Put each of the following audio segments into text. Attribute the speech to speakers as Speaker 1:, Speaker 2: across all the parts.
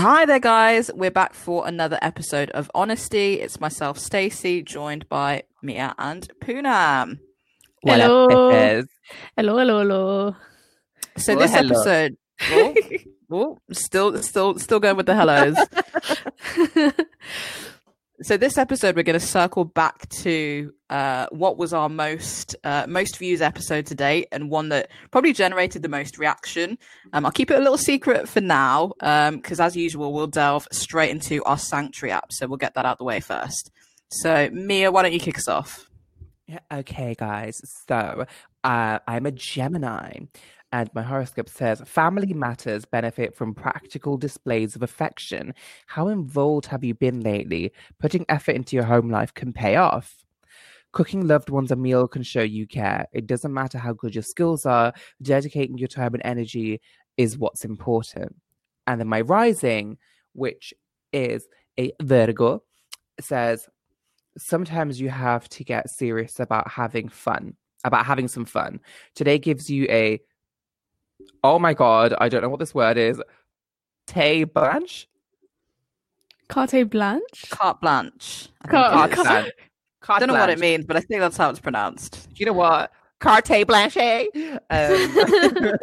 Speaker 1: Hi there, guys. We're back for another episode of Honestea. It's myself, Stacey, joined by Mia and Poonam.
Speaker 2: What
Speaker 3: Hello. Hello, hello, hello.
Speaker 1: So
Speaker 2: Well,
Speaker 1: this
Speaker 2: hello.
Speaker 1: episode, oh, oh, still, still, still going with the hellos. so this episode, we're going to circle back to uh, what was our most uh, most views episode to date, and one that probably generated the most reaction. Um, I'll keep it a little secret for now, because as usual, we'll delve straight into our Sanctuary app. So we'll get that out the way first. So Mia, why don't you kick us off?
Speaker 2: Yeah, okay, guys. So, uh, I'm a Gemini, and my horoscope says family matters benefit from practical displays of affection. How involved have you been lately? Putting effort into your home life can pay off. Cooking loved ones a meal can show you care. It doesn't matter how good your skills are, dedicating your time and energy is what's important. And then my rising, which is a Virgo, says sometimes you have to get serious about having fun, about having some fun. Today gives you a, oh my God, I don't know what this word is. Tay blanche?
Speaker 3: Carte Blanche?
Speaker 1: Carte blanche. I
Speaker 3: Carte-
Speaker 1: it
Speaker 2: Carte blanche. Carte
Speaker 1: don't know what it means, but I think that's how it's pronounced.
Speaker 2: you know what? Carte blanche. Um,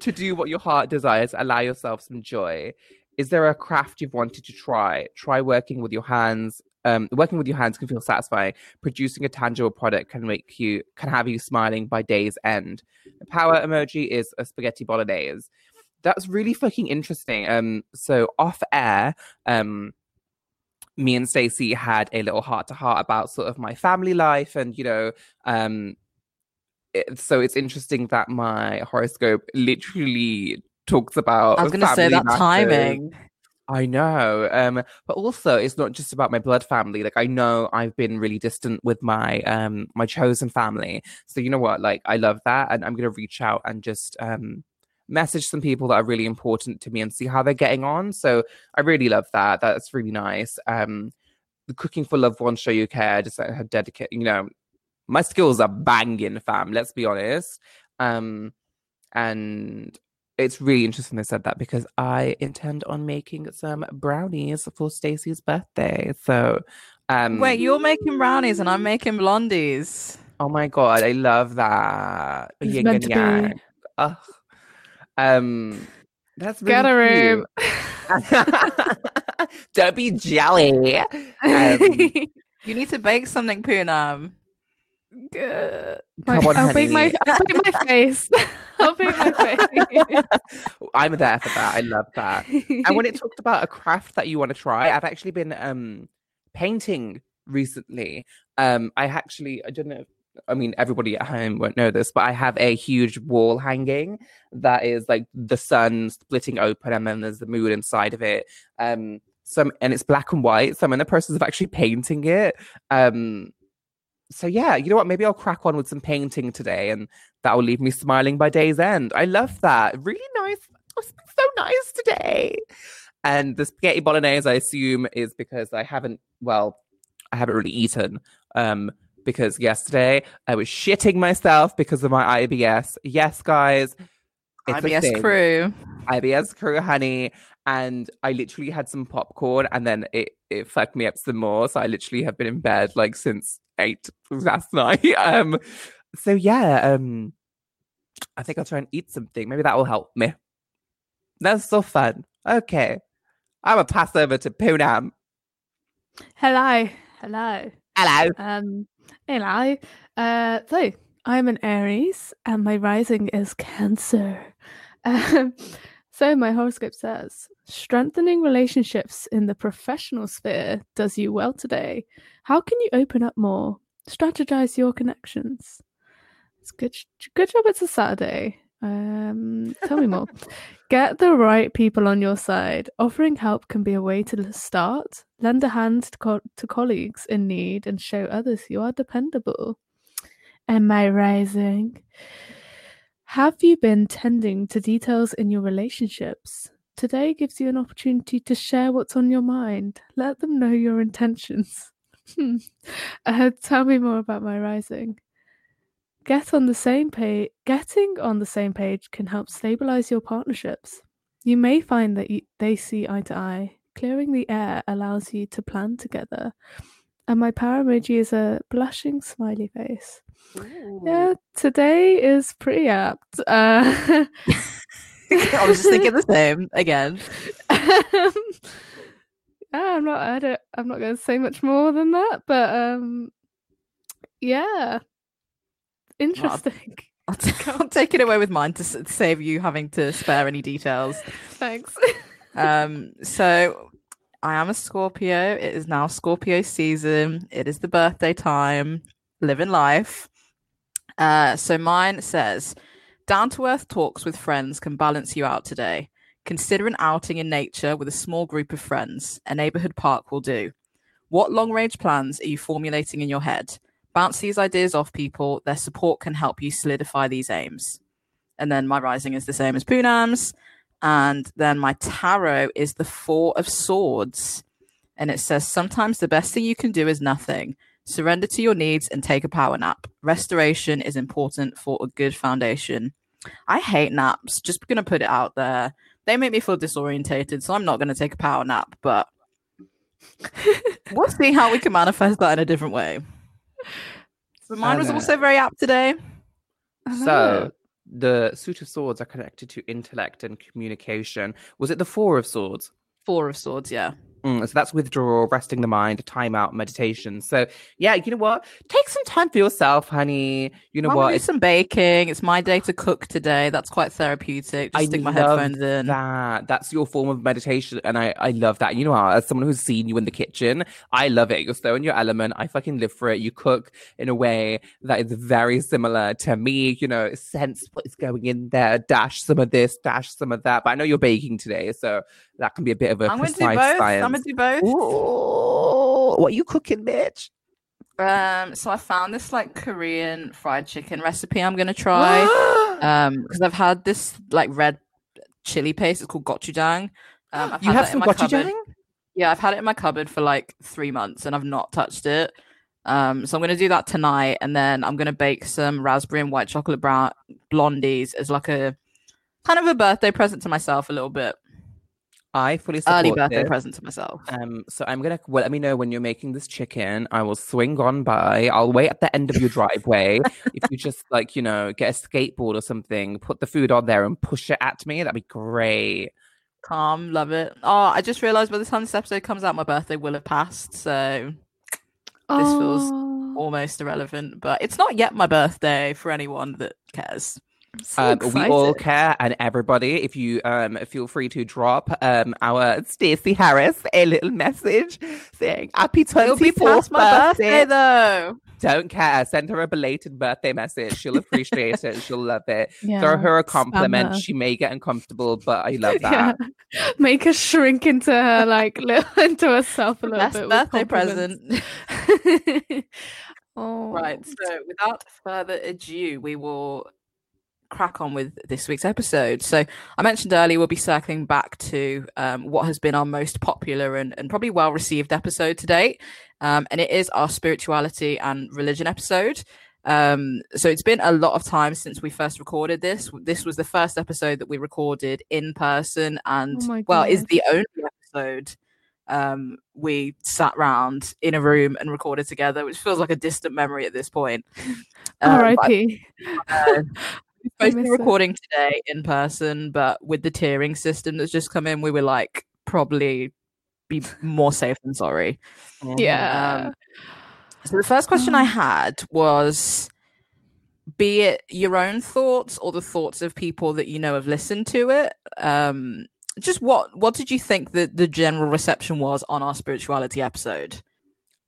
Speaker 2: to do what your heart desires, allow yourself some joy. Is there a craft you've wanted to try? Try working with your hands. Um, working with your hands can feel satisfying. Producing a tangible product can make you can have you smiling by day's end. The power emoji is a spaghetti bolognese. That's really fucking interesting. Um, so off air, um, me and Stacey had a little heart to heart about sort of my family life and you know um it, so it's interesting that my horoscope literally talks about
Speaker 1: I was going to say that
Speaker 2: matters.
Speaker 1: timing.
Speaker 2: I know. Um, but also it's not just about my blood family. Like I know I've been really distant with my um my chosen family. So you know what? Like I love that and I'm gonna reach out and just um message some people that are really important to me and see how they're getting on. So I really love that. That's really nice. Um the cooking for loved ones show you care, just like dedicate you know, my skills are banging, fam, let's be honest. Um and it's really interesting they said that because I intend on making some brownies for Stacey's birthday. So, um,
Speaker 1: Wait, you're making brownies and I'm making blondies.
Speaker 2: oh my god, I love that.
Speaker 3: It's
Speaker 2: Yin and yang. Ugh. Um, that's really
Speaker 3: Get a room.
Speaker 2: Don't be jelly. Um,
Speaker 1: You need to bake something, Poonam.
Speaker 3: Good.
Speaker 2: Come on,
Speaker 3: I'll bake my. I'll bake my face. I'll bake my face.
Speaker 2: I'm there for that. I love that. and when it talked about a craft that you want to try, I've actually been um painting recently. Um, I actually I don't know. I mean, everybody at home won't know this, but I have a huge wall hanging that is like the sun splitting open, and then there's the moon inside of it. Um, some and it's black and white. So I'm in the process of actually painting it. Um, so yeah, you know what? Maybe I'll crack on with some painting today, and that will leave me smiling by day's end. I love that. Really nice. It's been so nice today. And the spaghetti bolognese, I assume, is because I haven't. Well, I haven't really eaten. Um, because yesterday I was shitting myself because of my IBS. Yes, guys. it's
Speaker 1: IBS crew.
Speaker 2: IBS crew, honey. And I literally had some popcorn and then it, it fucked me up some more. So I literally have been in bed like since eight last night. Um so yeah, um I think I'll try and eat something. Maybe that will help me. That's so fun. Okay. I'm gonna pass over to Poonam.
Speaker 3: Hello. Hello.
Speaker 2: Hello.
Speaker 3: Um hello. Uh so I'm an Aries and my rising is Cancer. Um, so my horoscope says strengthening relationships in the professional sphere does you well today. How can you open up more? Strategize your connections. It's good. Good job. It's a Saturday. Um, tell me more. Get the right people on your side. Offering help can be a way to start. Lend a hand to, co- to colleagues in need and show others you are dependable. Am I rising? Have you been tending to details in your relationships? Today gives you an opportunity to share what's on your mind. Let them know your intentions. Hmm. uh, tell me more about my rising. Get on the same page. Getting on the same page can help stabilize your partnerships. You may find that you, they see eye to eye. Clearing the air allows you to plan together. And my power emoji is a blushing smiley face. Yeah, today is pretty apt. Uh,
Speaker 1: I was just thinking the same again.
Speaker 3: um, I'm not. I don't. I'm not going to say much more than that. But um, yeah, interesting.
Speaker 1: I'll, t- I'll take it away with mine to s- save you having to spare any details.
Speaker 3: Thanks.
Speaker 1: Um, so I am a Scorpio. It is now Scorpio season. It is the birthday time. Living life. Uh, so mine says, down to earth talks with friends can balance you out today. Consider an outing in nature with a small group of friends. A neighborhood park will do. What long range plans are you formulating in your head? Bounce these ideas off people. Their support can help you solidify these aims. And then my rising is the same as Poonam's. And then my tarot is the Four of Swords. And it says, Sometimes the best thing you can do is nothing. Surrender to your needs and take a power nap. Restoration is important for a good foundation. I hate naps. Just going to put it out there. They make me feel disorientated, so I'm not going to take a power nap, but we'll see how we can manifest that in a different way. So mine was also very apt today.
Speaker 2: So the suit of swords are connected to intellect and communication. Was it the four of swords?
Speaker 1: Four of Swords, yeah.
Speaker 2: Mm, so that's withdrawal, resting the mind, time out, meditation. So yeah, you know what? Take some time for yourself, honey. You know
Speaker 1: I'm
Speaker 2: what?
Speaker 1: do
Speaker 2: It's
Speaker 1: some baking. It's my day to cook today. That's quite therapeutic. Just
Speaker 2: I
Speaker 1: stick my
Speaker 2: love
Speaker 1: headphones in.
Speaker 2: that. That's your form of meditation, and I I love that. You know how, as someone who's seen you in the kitchen, I love it. You're so in your element. I fucking live for it. You cook in a way that is very similar to me. You know, sense what is going in there. Dash some of this, dash some of that. But I know you're baking today, so that can be a bit of a
Speaker 1: I'm gonna do both.
Speaker 2: science.
Speaker 1: I'm gonna do both.
Speaker 2: Ooh, what you cooking, bitch?
Speaker 1: Um, so I found this like Korean fried chicken recipe. I'm gonna try. um, because I've had this like red chili paste. It's called gochujang. Um, I've
Speaker 2: you
Speaker 1: had
Speaker 2: have some gochujang?
Speaker 1: Yeah, I've had it in my cupboard for like three months and I've not touched it. Um, so I'm gonna do that tonight, and then I'm gonna bake some raspberry and white chocolate brown blondies as like a kind of a birthday present to myself, a little bit
Speaker 2: I fully support
Speaker 1: early birthday
Speaker 2: this.
Speaker 1: present to myself.
Speaker 2: Um, so I'm gonna well, let me know when you're making this chicken. I will swing on by. I'll wait at the end of your driveway. if you just like, you know, get a skateboard or something, put the food on there and push it at me, that'd be great.
Speaker 1: Calm, love it. Oh, I just realized by the time this episode comes out, my birthday will have passed, so this feels
Speaker 3: Oh,
Speaker 1: almost irrelevant. But it's not yet my birthday for anyone that cares.
Speaker 3: I'm so
Speaker 2: Um, we all care, and everybody, if you um feel free to drop um our Stacey Harris a little message saying happy
Speaker 1: It'll be
Speaker 2: 24th
Speaker 1: past my birthday though.
Speaker 2: Don't care. Send her a belated birthday message. She'll appreciate it. She'll love it.
Speaker 3: Yeah,
Speaker 2: Throw her a compliment.
Speaker 3: her.
Speaker 2: She may get uncomfortable, but I love that.
Speaker 3: Yeah. Make her shrink into her like little, into herself a little
Speaker 1: Best
Speaker 3: bit. with
Speaker 1: birthday present.
Speaker 3: oh,
Speaker 1: Right. So, without further ado, we will crack on with this week's episode. So, I mentioned earlier we'll be circling back to um, what has been our most popular and, and probably well received episode to date. Um, and it is our spirituality and religion episode. Um, so it's been a lot of time since we first recorded this. This was the first episode that we recorded in person, and
Speaker 3: Oh
Speaker 1: well, is the only episode um, we sat round in a room and recorded together, which feels like a distant memory at this point. Um,
Speaker 3: R.I.P.
Speaker 1: we're supposed to be
Speaker 3: it.
Speaker 1: recording today in person, but with the tiering system that's just come in, we were like probably be more safe than sorry.
Speaker 3: Yeah.
Speaker 1: Um, So the first question I
Speaker 3: Mm.
Speaker 1: had was be it your own thoughts or the thoughts of people that you know have listened to it. Um just what what did you think that the general reception was on our spirituality episode?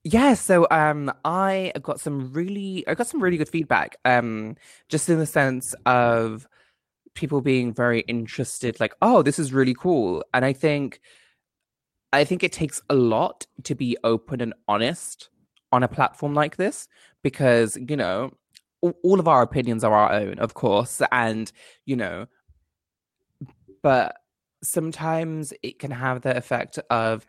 Speaker 2: Yeah, so um I got some really I got some really good feedback. Um just in the sense of people being very interested, like, oh, this is really cool. And I think I think it takes a lot to be open and honest on a platform like this because, you know, all, all of our opinions are our own, of course, and you know, but sometimes it can have the effect of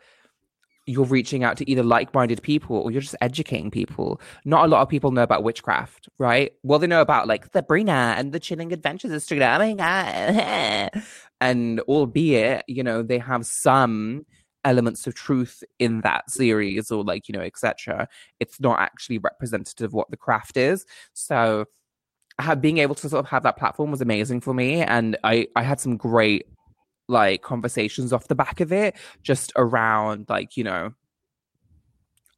Speaker 2: you're reaching out to either like-minded people or you're just educating people. Not a lot of people know about witchcraft, right? Well, they know about like Sabrina and the Chilling Adventures of Sabrina. Oh my god! and albeit, you know, they have some elements of truth in that series or like you know etc it's not actually representative of what the craft is so have, being able to sort of have that platform was amazing for me and i i had some great like conversations off the back of it just around like you know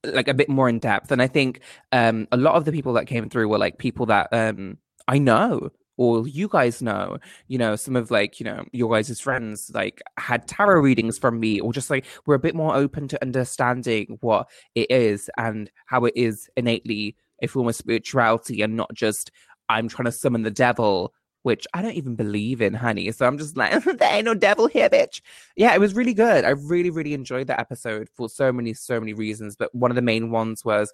Speaker 2: like a bit more in depth. And i think um a lot of the people that came through were like people that um i know or you guys know, you know, some of like, you know, your guys' friends like had tarot readings from me, or just like we're a bit more open to understanding what it is and how it is innately a form of spirituality and not just I'm trying to summon the devil, which I don't even believe in, honey. So I'm just like, there ain't no devil here, bitch. Yeah, it was really good. I really, really enjoyed that episode for so many, so many reasons. But one of the main ones was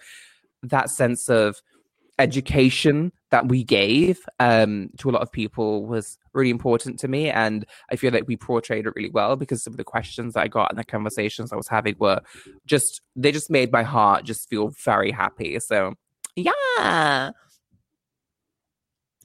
Speaker 2: that sense of education that we gave um, to a lot of people was really important to me. And I feel like we portrayed it really well because some of the questions that I got and the conversations I was having were just, they just made my heart just feel very happy. So, yeah.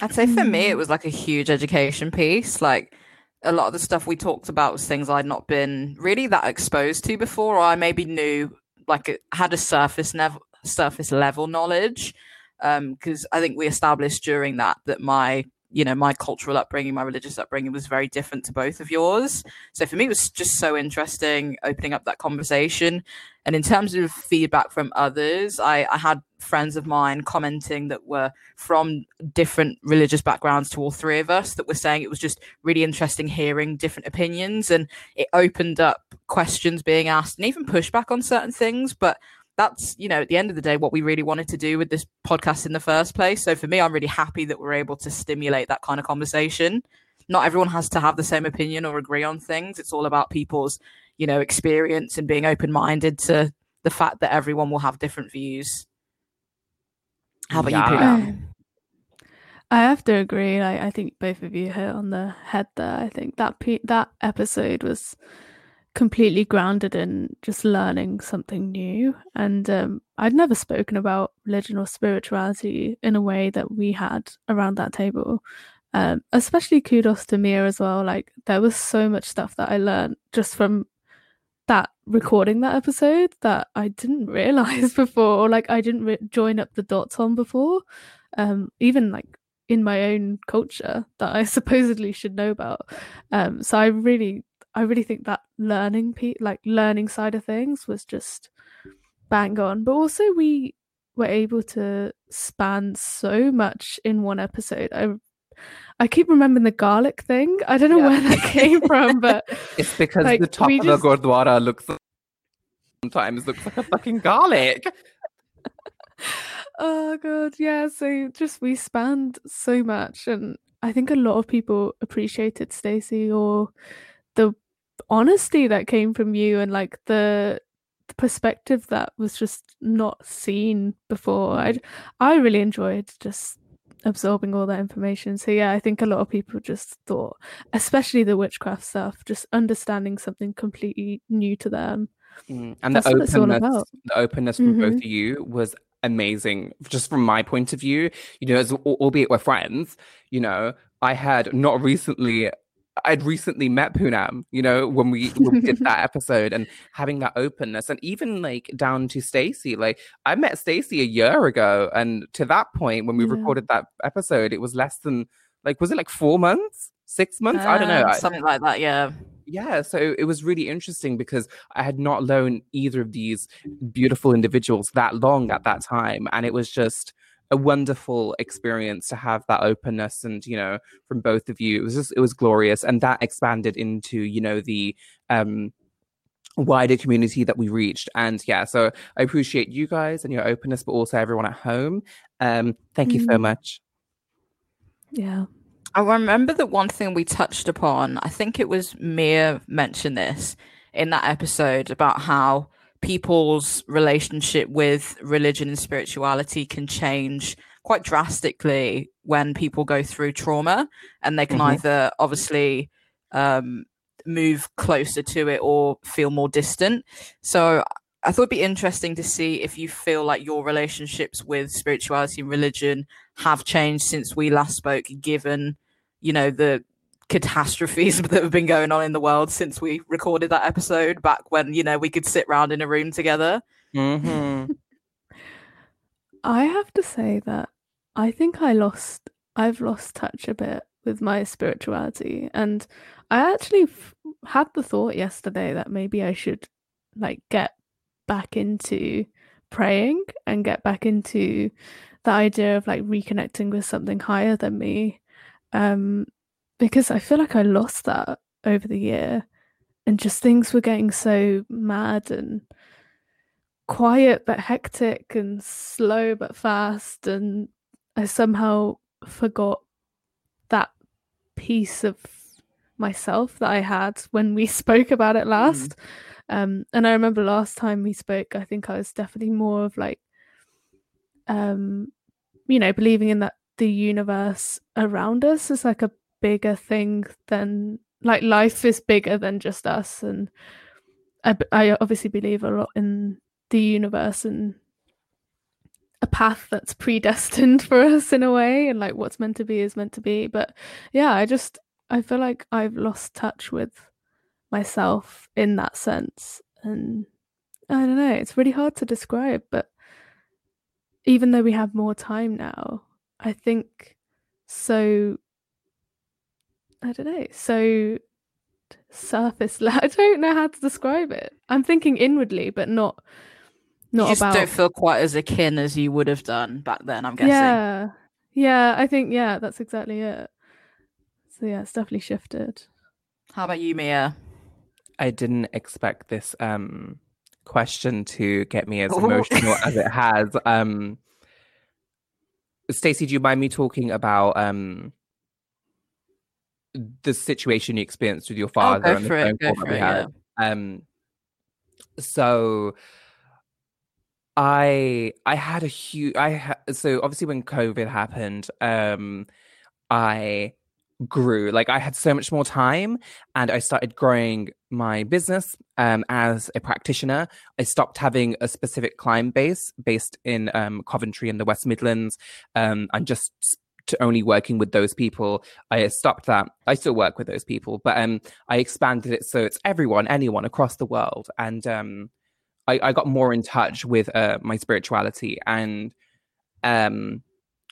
Speaker 1: I'd say for me, it was like a huge education piece. Like a lot of the stuff we talked about was things I'd not been really that exposed to before, or I maybe knew, like, had a surface level surface level knowledge because um, I think we established during that that my you know my cultural upbringing my religious upbringing was very different to both of yours. So for me it was just so interesting opening up that conversation. And in terms of feedback from others i, I had friends of mine commenting that were from different religious backgrounds to all three of us that were saying it was just really interesting hearing different opinions. And it opened up questions being asked and even pushback on certain things. But that's you know at the end of the day what we really wanted to do with this podcast in the first place so for me i'm really happy that we're able to stimulate that kind of conversation not everyone has to have the same opinion or agree on things it's all about people's you know experience and being open-minded to the fact that everyone will have different views how about yeah. you Pooh? Mm.
Speaker 3: I have to agree. I, I think both of you hit on the head there. I think that pe- that episode was completely grounded in just learning something new. And um, I'd never spoken about religion or spirituality in a way that we had around that table. Um, especially kudos to Mia as well. Like there was so much stuff that I learned just from that recording that episode that I didn't realize before, or like I didn't re- join up the dots on before. Um, even like in my own culture that I supposedly should know about. Um, so I really I really think that learning pe- like learning side of things was just bang on. But also we were able to span so much in one episode. I I keep remembering the garlic thing. I don't know yeah. where that came from, but
Speaker 2: it's because like, the top of just... the Gurdwara looks sometimes looks like a fucking garlic.
Speaker 3: oh god, yeah. So just we spanned so much, and I think a lot of people appreciated Stacey or the honesty that came from you and like the, the perspective that was just not seen before. I I really enjoyed just absorbing all that information. So yeah, I think a lot of people just thought, especially the witchcraft stuff, just understanding something completely new to them.
Speaker 2: Mm. And the openness, the openness from mm-hmm. both of you was amazing. Just from my point of view, you know, as albeit we're friends, you know, I had not recently I'd recently met Poonam, you know, when we, when we did that episode and having that openness and even like down to Stacey, Like I met Stacey a year ago and to that point when we yeah. recorded that episode, it was less than like was it like four months? Six months? Uh, I don't know.
Speaker 1: Uh, something like that, yeah.
Speaker 2: Yeah, so it was really interesting because I had not known either of these beautiful individuals that long at that time. And it was just a wonderful experience to have that openness and you know from both of you. It was just it was glorious. And that expanded into you know the um wider community that we reached. And yeah so i appreciate you guys and your openness but also everyone at home. Um thank you mm. so much.
Speaker 3: Yeah.
Speaker 1: I remember that one thing we touched upon. I think it was mia mentioned this in that episode about how people's relationship with religion and spirituality can change quite drastically when people go through trauma and they can mm-hmm. either obviously um, move closer to it or feel more distant so I thought it'd be interesting to see if you feel like your relationships with spirituality and religion have changed since we last spoke, given, you know, the catastrophes that have been going on in the world since we recorded that episode back when, you know, we could sit around in a room together.
Speaker 2: Mm-hmm.
Speaker 3: I have to say that I think I lost, I've lost touch a bit with my spirituality. And I actually f- had the thought yesterday that maybe I should like get back into praying and get back into the idea of like reconnecting with something higher than me. Um, because I feel like I lost that over the year and just things were getting so mad and quiet but hectic and slow but fast and I somehow forgot that piece of myself that I had when we spoke about it last. Mm. Um, and I remember last time we spoke, I think I was definitely more of like, um, you know, believing in that the universe around us is like a bigger thing than like life is bigger than just us. And I, I obviously believe a lot in the universe and a path that's predestined for us in a way and like what's meant to be is meant to be but yeah i just i feel like i've lost touch with myself in that sense and i don't know it's really hard to describe but even though we have more time now i think so i don't know so surface i don't know how to describe it. I'm thinking inwardly but not not
Speaker 1: you just
Speaker 3: about
Speaker 1: don't feel quite as akin as you would have done back then i'm guessing.
Speaker 3: Yeah. Yeah i think yeah that's exactly it. So yeah it's definitely shifted.
Speaker 1: How about you mia?
Speaker 2: I didn't expect this um question to get me as emotional as it has. Um stacey do you mind me talking about um the situation you experienced with your father
Speaker 1: oh,
Speaker 2: and the
Speaker 1: phone
Speaker 2: it,
Speaker 1: call that we
Speaker 2: it,
Speaker 1: had
Speaker 2: yeah. um so I I had a huge I ha- so obviously when COVID happened, um, I grew like I had so much more time, and I started growing my business um, as a practitioner. I stopped having a specific client base based in um, Coventry in the West Midlands. Um, I'm just to only working with those people. I stopped that. I still work with those people, but um, I expanded it so it's everyone, anyone across the world, and um I, I got more in touch with uh, my spirituality and um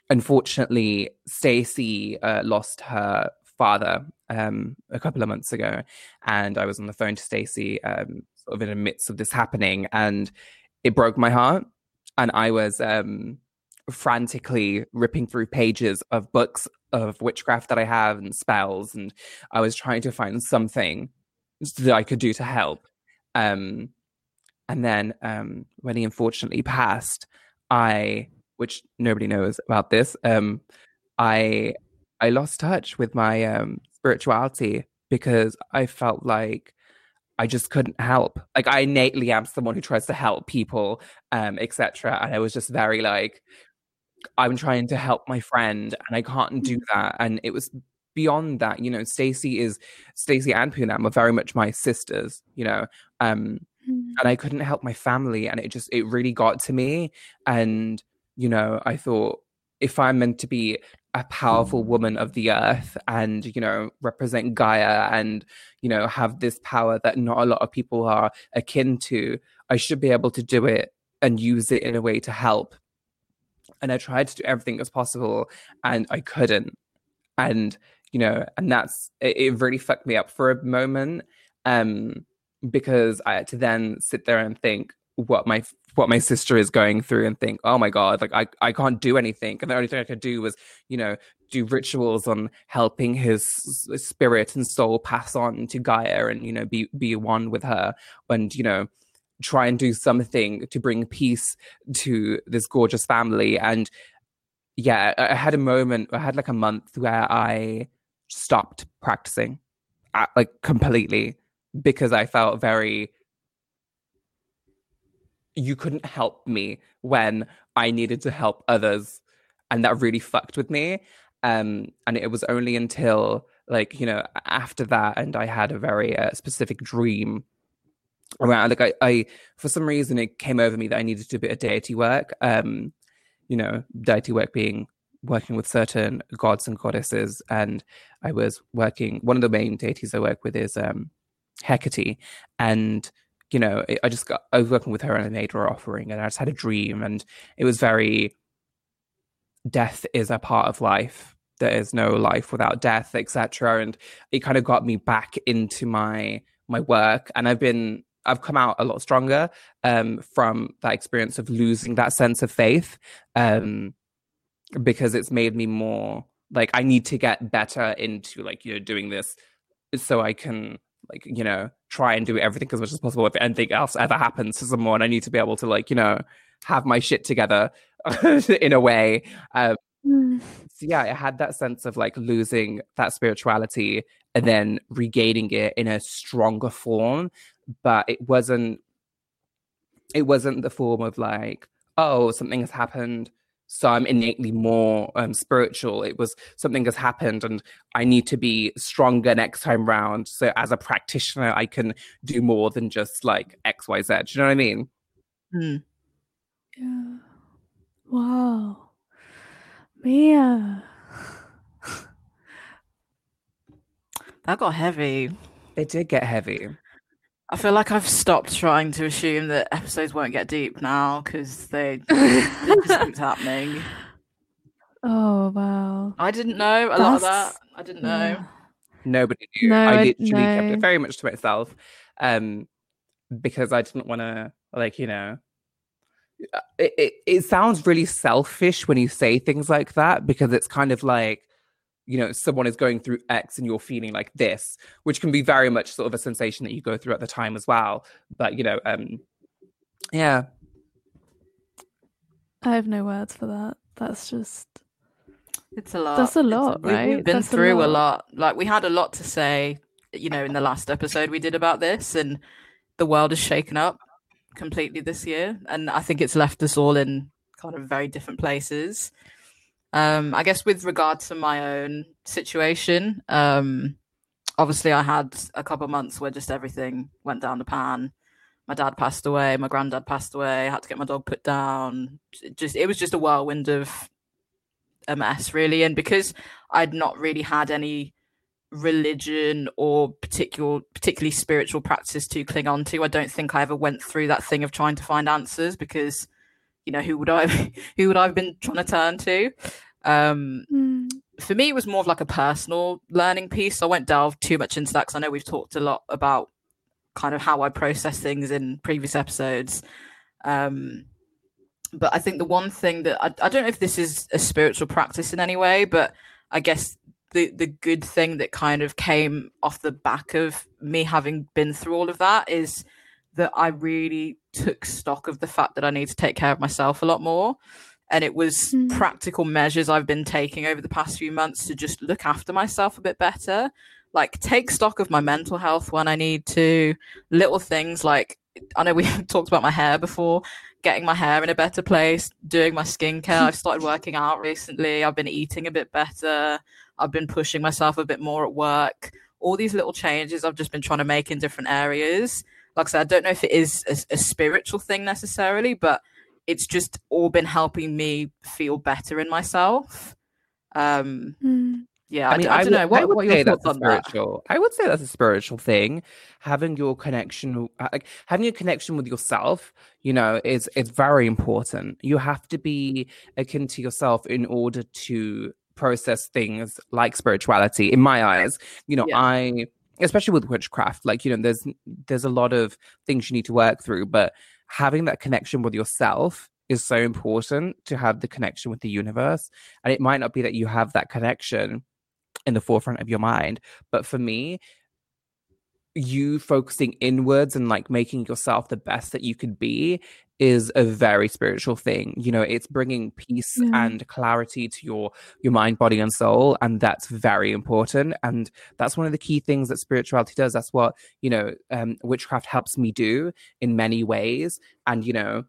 Speaker 2: unfortunately Stacey uh, lost her father um a couple of months ago and I was on the phone to Stacey um sort of in the midst of this happening and it broke my heart and I was um frantically ripping through pages of books of witchcraft that I have and spells and I was trying to find something that I could do to help um and then um, when he unfortunately passed, I, which nobody knows about this, um, I I lost touch with my um, spirituality because I felt like I just couldn't help. Like I innately am someone who tries to help people, um, etc. And I was just very like, I'm trying to help my friend, and I can't do mm. that. And it was beyond that. You know, Stacey is Stacey and Poonam are very much my sisters. You know, um, mm. and I couldn't help my family. And it just, it really got to me. And, you know, I thought if I'm meant to be a powerful woman of the earth and, you know, represent Gaia and, you know, have this power that not a lot of people are akin to, I should be able to do it and use it in a way to help. And I tried to do everything as possible and I couldn't. And, you know, and that's it, it really fucked me up for a moment. Um, because I had to then sit there and think what my what my sister is going through and think, oh my god, like I I can't do anything, and the only thing I could do was you know do rituals on helping his spirit and soul pass on to Gaia and you know be be one with her and you know try and do something to bring peace to this gorgeous family and yeah I had a moment I had like a month where I stopped practicing uh, like completely because I felt very you couldn't help me when I needed to help others. And that really fucked with me. Um, and it was only until, like, you know, after that, and I had a very uh, specific dream around like I, I for some reason it came over me that I needed to do a bit of deity work. Um, you know, deity work being working with certain gods and goddesses, and I was working. One of the main deities I work with is um, Hecate, and you know, I just got I was working with her and I made her offering, and I just had a dream, and it was very death is a part of life. There is no life without death, etc. And it kind of got me back into my my work, and I've been I've come out a lot stronger um, from that experience of losing that sense of faith um, because it's made me more like I need to get better into like you know doing this so I can like you know try and do everything as much as possible if anything else ever happens to someone I need to be able to like you know have my shit together in a way um,
Speaker 3: Mm.
Speaker 2: so yeah, I had that sense of like losing that spirituality and then regaining it in a stronger form, but it wasn't it wasn't the form of like, oh, something has happened, so I'm innately more um, spiritual. It was something has happened and I need to be stronger next time round. So as a practitioner, I can do more than just like XYZ. Do you know what I mean?
Speaker 1: Hmm.
Speaker 3: Yeah. Wow. Mia.
Speaker 1: That got heavy.
Speaker 2: It did get heavy.
Speaker 1: I feel like I've stopped trying to assume that episodes won't get deep now because they it just keeps happening.
Speaker 3: Oh wow.
Speaker 1: I didn't know a lot of that. I didn't know.
Speaker 2: Nobody knew.
Speaker 3: No,
Speaker 2: I
Speaker 3: I-
Speaker 2: literally kept
Speaker 3: no.
Speaker 2: it very much to myself, um, because I didn't want to, like, you know, uh, it, it it sounds really selfish when you say things like that because it's kind of like, you know, someone is going through X and you're feeling like this, which can be very much sort of a sensation that you go through at the time as well. But you know, um, yeah,
Speaker 3: I have no words for that. That's just
Speaker 1: It's a lot.
Speaker 3: That's a lot,
Speaker 1: we-
Speaker 3: right?
Speaker 1: We've been
Speaker 3: That's
Speaker 1: through a
Speaker 3: lot.
Speaker 1: lot. Like we had a lot to say, you know, in the last episode we did about this, and the world is shaken up completely this year, and I think it's left us all in kind of very different places. Um, I guess with regard to my own situation, um, obviously I had a couple of months where just everything went down the pan. My dad passed away, my granddad passed away, I had to get my dog put down. It just it was just a whirlwind of a mess really and because i'd not really had any religion or particular particularly spiritual practice to cling on to i don't think i ever went through that thing of trying to find answers because you know who would i who would i've been trying to turn to um
Speaker 3: Mm,
Speaker 1: for me it was more of like a personal learning piece. I won't delve too much into that because i know we've talked a lot about kind of how i process things in previous episodes. Um but i think the one thing that I, I don't know if this is a spiritual practice in any way but i guess the the good thing that kind of came off the back of me having been through all of that is that i really took stock of the fact that i need to take care of myself a lot more and it was
Speaker 3: Mm.
Speaker 1: practical measures I've been taking over the past few months to just look after myself a bit better. Like take stock of my mental health when I need to. Little things like I know we talked about my hair before, getting my hair in a better place, doing my skincare. I've started working out recently. I've been eating a bit better. I've been pushing myself a bit more at work. All these little changes I've just been trying to make in different areas. Like I said, I don't know if it is a, a spiritual thing necessarily, but it's just all been helping me feel better in myself. Um,
Speaker 3: mm.
Speaker 1: yeah, I,
Speaker 2: mean,
Speaker 1: d- I don't
Speaker 2: would-
Speaker 1: know. What,
Speaker 2: would
Speaker 1: what are
Speaker 2: say
Speaker 1: your
Speaker 2: that's
Speaker 1: thoughts
Speaker 2: a
Speaker 1: on that?
Speaker 2: I would say that's a spiritual thing. Having your connection, uh, like having a connection with yourself, you know, is is very important. You have to be akin to yourself in order to process things like spirituality. In my eyes, you know,
Speaker 1: Yeah.
Speaker 2: I especially with witchcraft, like you know, there's there's a lot of things you need to work through, but having that connection with yourself is so important to have the connection with the universe. And it might not be that you have that connection in the forefront of your mind. But for me, you focusing inwards and like making yourself the best that you could be is a very spiritual thing you know it's bringing peace
Speaker 3: Yeah.
Speaker 2: and clarity to your your mind body and soul and that's very important and that's one of the key things that spirituality does that's what you know um witchcraft helps me do in many ways and you know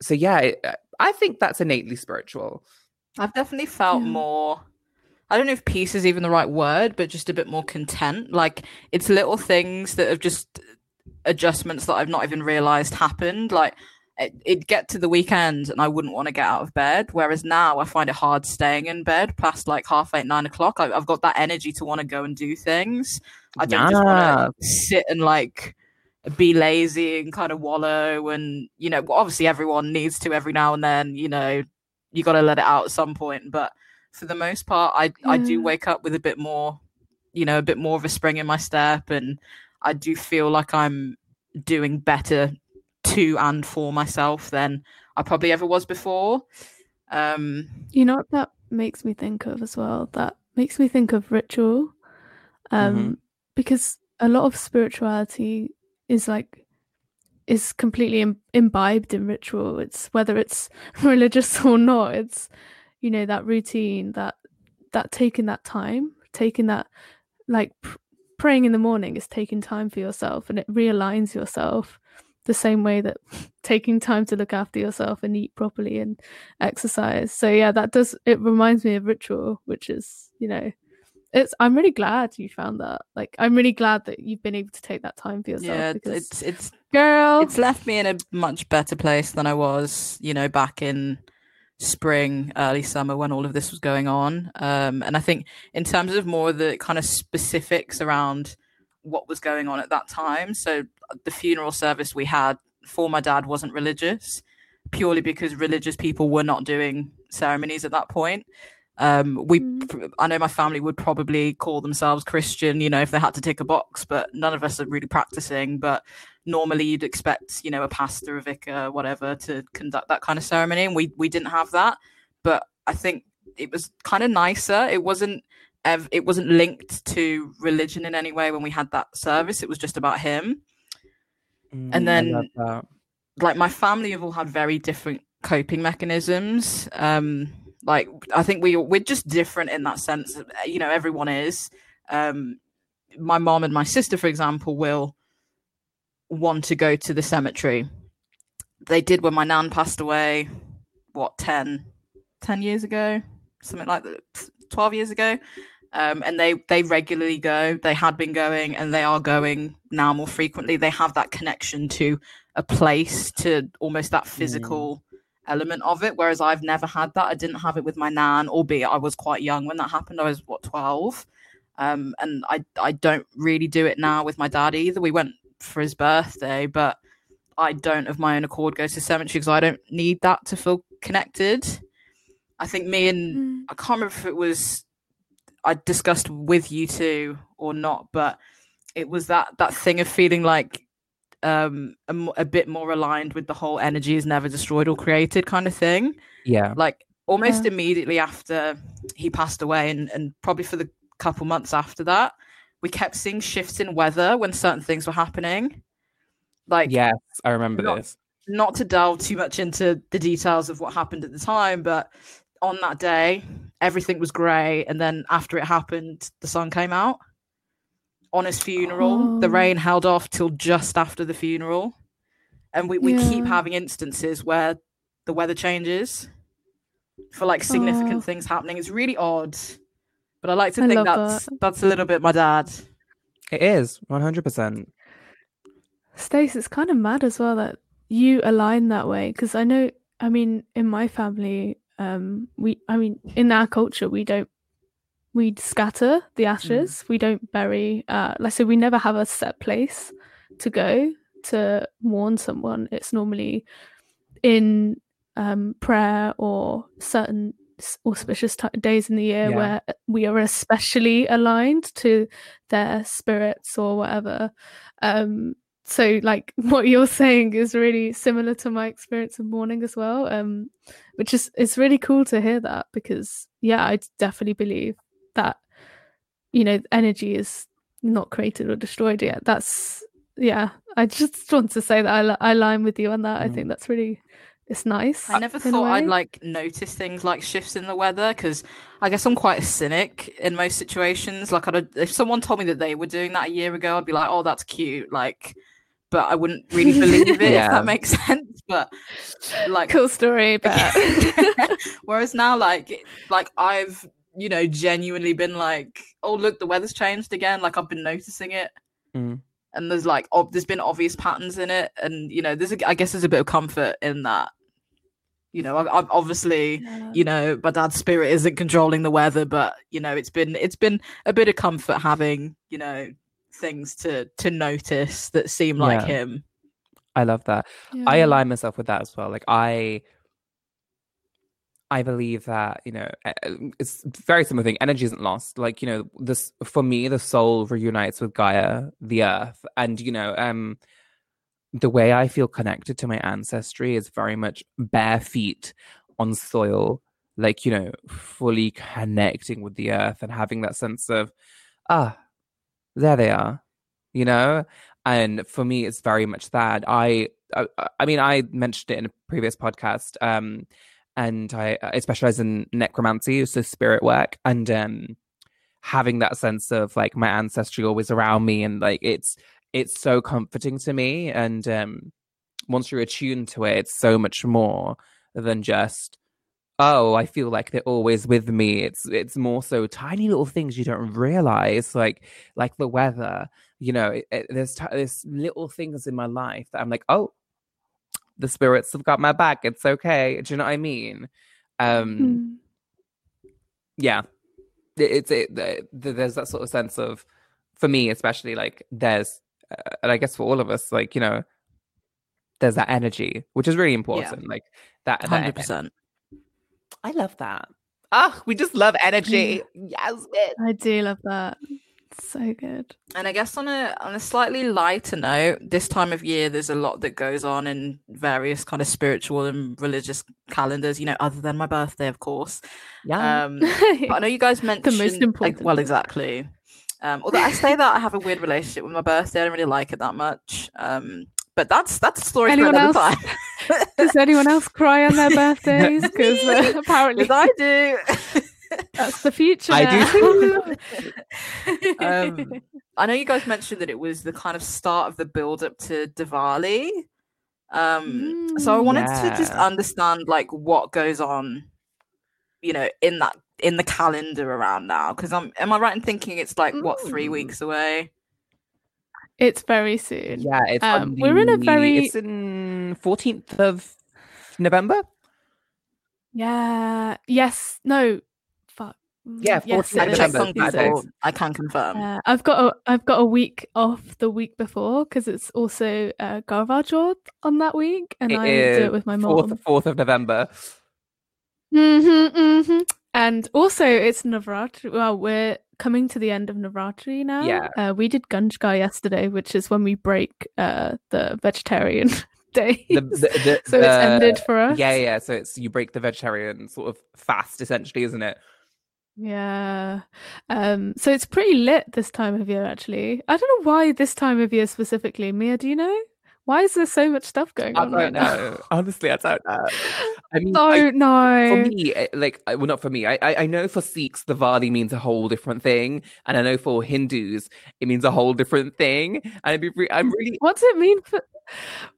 Speaker 2: so yeah it, i think that's innately spiritual
Speaker 1: I've definitely felt
Speaker 3: Yeah.
Speaker 1: more. I don't know if peace is even the right word, but just a bit more content. Like it's little things that have just adjustments that I've not even realized happened. Like it, it'd get to the weekend and I wouldn't want to get out of bed. Whereas now I find it hard staying in bed past like half eight, nine o'clock. I, have got that energy to want to go and do things. I don't just want to sit and like be lazy and kind of wallow. And, you know, obviously everyone needs to every now and then, you know, you got to let it out at some point. But for the most part, I, I do wake up with a bit more, you know, a bit more of a spring in my step. And I do feel like I'm doing better to and for myself than I probably ever was before. Um,
Speaker 3: you know what that makes me think of as well? That makes me think of ritual. Um, mm-hmm. because a lot of spirituality is like is completely Im- imbibed in ritual. It's whether it's religious or not. It's you know that routine, that that taking that time, taking that like pr- praying in the morning is taking time for yourself, and it realigns yourself the same way that taking time to look after yourself and eat properly and exercise. So yeah, that does it reminds me of ritual, which is, you know, it's I'm really glad you found that. Like I'm really glad that you've been able to take that time for yourself.
Speaker 1: Yeah, it's it's
Speaker 3: girl.
Speaker 1: It's left me in a much better place than I was, you know, back in spring, early summer when all of this was going on. Um and I think in terms of more of the kind of specifics around what was going on at that time. So the funeral service we had for my dad wasn't religious, purely because religious people were not doing ceremonies at that point. Um, we, mm. I know my family would probably call themselves Christian, you know, if they had to tick a box, but none of us are really practicing. But normally, you'd expect, you know, a pastor, a vicar, whatever, to conduct that kind of ceremony, and we we didn't have that. But I think it was kind of nicer. It wasn't it wasn't linked to religion in any way when we had that service. It was just about him. Mm, and then, like, my family have all had very different coping mechanisms. Um, like, I think we we're just different in that sense. You know, everyone is. Um, my mom and my sister, for example, will want to go to the cemetery. They did when my nan passed away. What 10, 10 years ago, something like that, twelve years ago um, and they they regularly go. They had been going, and they are going now more frequently. They have that connection to a place, to almost that physical mm. element of it. Whereas I've never had that. I didn't have it with my nan, albeit I was quite young when that happened. I was what twelve, um, and I I don't really do it now with my dad either. We went for his birthday, but I don't of my own accord go to cemetery because I don't need that to feel connected. I think me and mm. I can't remember if it was I discussed with you two or not, but it was that that thing of feeling like um a, a, bit more aligned with the whole energy is never destroyed or created kind of thing.
Speaker 2: Yeah.
Speaker 1: Like almost yeah. immediately after he passed away and, and probably for the couple months after that, we kept seeing shifts in weather when certain things were happening. Like
Speaker 2: Yes, I remember
Speaker 1: not,
Speaker 2: this.
Speaker 1: Not to delve too much into the details of what happened at the time, but on that day, everything was grey, and then after it happened, the sun came out. On his funeral, oh. the rain held off till just after the funeral, and we, we yeah. keep having instances where the weather changes for like significant oh. things happening. It's really odd, but I like to I think that's that. that's a little bit my dad.
Speaker 2: It is one hundred percent.
Speaker 3: Stace, it's kind of mad as well that you align that way because I know. I mean, in my family, um we i mean in our culture we don't we scatter the ashes mm. we don't bury uh like so we never have a set place to go to mourn someone it's normally in um prayer or certain auspicious t- days in the year yeah. where we are especially aligned to their spirits or whatever um so like what you're saying is really similar to my experience of mourning as well um which is it's really cool to hear that because yeah i definitely believe that you know energy is not created or destroyed yet. That's yeah i just want to say that i, I line with you on that. Mm. i think that's really it's nice
Speaker 1: i never thought i'd like notice things like shifts in the weather because i guess i'm quite a cynic in most situations. Like I'd, if someone told me that they were doing that a year ago i'd be like oh that's cute like but I wouldn't really believe it yeah. if that makes sense. But like
Speaker 3: cool story, but
Speaker 1: whereas now, like like I've you know genuinely been like, oh look, the weather's changed again. Like I've been noticing it.
Speaker 2: Mm.
Speaker 1: and there's like ob- there's been obvious patterns in it, and you know, there's a, I guess there's a bit of comfort in that. You know, I, I, obviously,
Speaker 3: Yeah.
Speaker 1: you know, my dad's spirit isn't controlling the weather, but you know, it's been it's been a bit of comfort having you know things to to notice that seem like
Speaker 2: Yeah.
Speaker 1: him.
Speaker 2: I love that. I align myself with that as well. Like I I believe that, you know, it's very similar thing. Energy isn't lost. Like, you know, this for me, the soul reunites with Gaia, the earth. And, you know, um the way I feel connected to my ancestry is very much bare feet on soil, like, you know, fully connecting with the earth and having that sense of, ah, there they are, you know? And for me, it's very much that. I, I, I mean, I mentioned it in a previous podcast, um, and I, I specialize in necromancy, so spirit work, and um, having that sense of like my ancestry always around me, and like it's it's so comforting to me. And um, once you're attuned to it, it's so much more than just oh i feel like they're always with me. It's it's more so tiny little things you don't realize like like the weather you know it, it- there's t- there's little things in my life that i'm like oh the spirits have got my back. It's okay. Do you know what i mean? Um
Speaker 3: Mm.
Speaker 2: yeah. It, it's it, the- the- there's that sort of sense of for me especially like there's uh, and i guess for all of us like you know there's that energy which is really important like that, that
Speaker 1: Hundred percent.
Speaker 2: I love that. Oh, we just love energy. Yes,
Speaker 3: I do love that. It's so good.
Speaker 1: And I guess on a on a slightly lighter note, this time of year there's a lot that goes on in various kind of spiritual and religious calendars, you know, other than my birthday, of course.
Speaker 2: yeah.
Speaker 1: Um but I know you guys mentioned the most
Speaker 3: important
Speaker 1: well, exactly. Um, although I say that I have a weird relationship with my birthday, I don't really like it that much. Um, but that's that's a story
Speaker 3: Anyone
Speaker 1: for another
Speaker 3: else?
Speaker 1: time.
Speaker 3: Does anyone else cry on their birthdays? Because uh, apparently
Speaker 1: 'Cause I do.
Speaker 3: that's the future.
Speaker 2: I do too.
Speaker 1: um, I know you guys mentioned that it was the kind of start of the build up to Diwali. Um, so I
Speaker 3: Mm.
Speaker 1: wanted to just understand like what goes on, you know, in that in the calendar around now. Because I'm am I right in thinking it's like what three
Speaker 2: Mm.
Speaker 1: weeks away?
Speaker 3: It's very soon.
Speaker 2: yeah, it's
Speaker 3: um,
Speaker 2: on
Speaker 3: we're in a very-
Speaker 2: It's in 14th of November.
Speaker 3: Yeah. Yes. No. Fuck. Mm,
Speaker 2: Yeah,
Speaker 3: Yes.
Speaker 2: 14th
Speaker 1: I
Speaker 2: of
Speaker 3: it.
Speaker 2: November,
Speaker 1: on
Speaker 3: It's
Speaker 2: Saturday.
Speaker 1: Google. I can confirm.
Speaker 3: Uh, I've got a I've got a week off the week before because it's also uh, Karva Chauth on that week, and
Speaker 2: It
Speaker 3: I do it with my
Speaker 2: 4th,
Speaker 3: mom.
Speaker 2: 4th of November.
Speaker 3: hmm hmm And also, it's Navratri. Well, we're coming to the end of Navratri now.
Speaker 2: Yeah.
Speaker 3: Uh, we did Gunjgar yesterday, which is when we break uh, the vegetarian days.
Speaker 2: The, the, the,
Speaker 3: so it's ended for us.
Speaker 2: Yeah, yeah. So it's you break the vegetarian sort of fast, essentially, isn't it?
Speaker 3: Yeah. Um, so it's pretty lit this time of year, actually. I don't know why this time of year specifically. Mia, do you know? Why is there so much stuff going
Speaker 2: I
Speaker 3: on
Speaker 2: don't
Speaker 3: right now?
Speaker 2: Honestly, I don't know. I mean, I-
Speaker 3: Don't know.
Speaker 2: for me, eh, like, well, not for me. I, I I know for Sikhs, Diwali means a whole different thing, and I know for Hindus, it means a whole different thing. And I'd be, re- I'm really
Speaker 3: What's it mean for?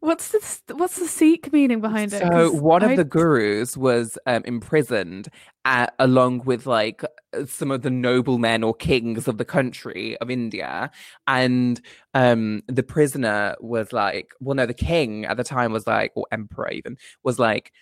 Speaker 3: What's the what's the Sikh meaning behind it?
Speaker 2: so one of
Speaker 3: I-
Speaker 2: the gurus was um, imprisoned along with like some of the noblemen or kings of the country of India, and um, the prisoner was like, well, no, the king at the time was like, or emperor even was like,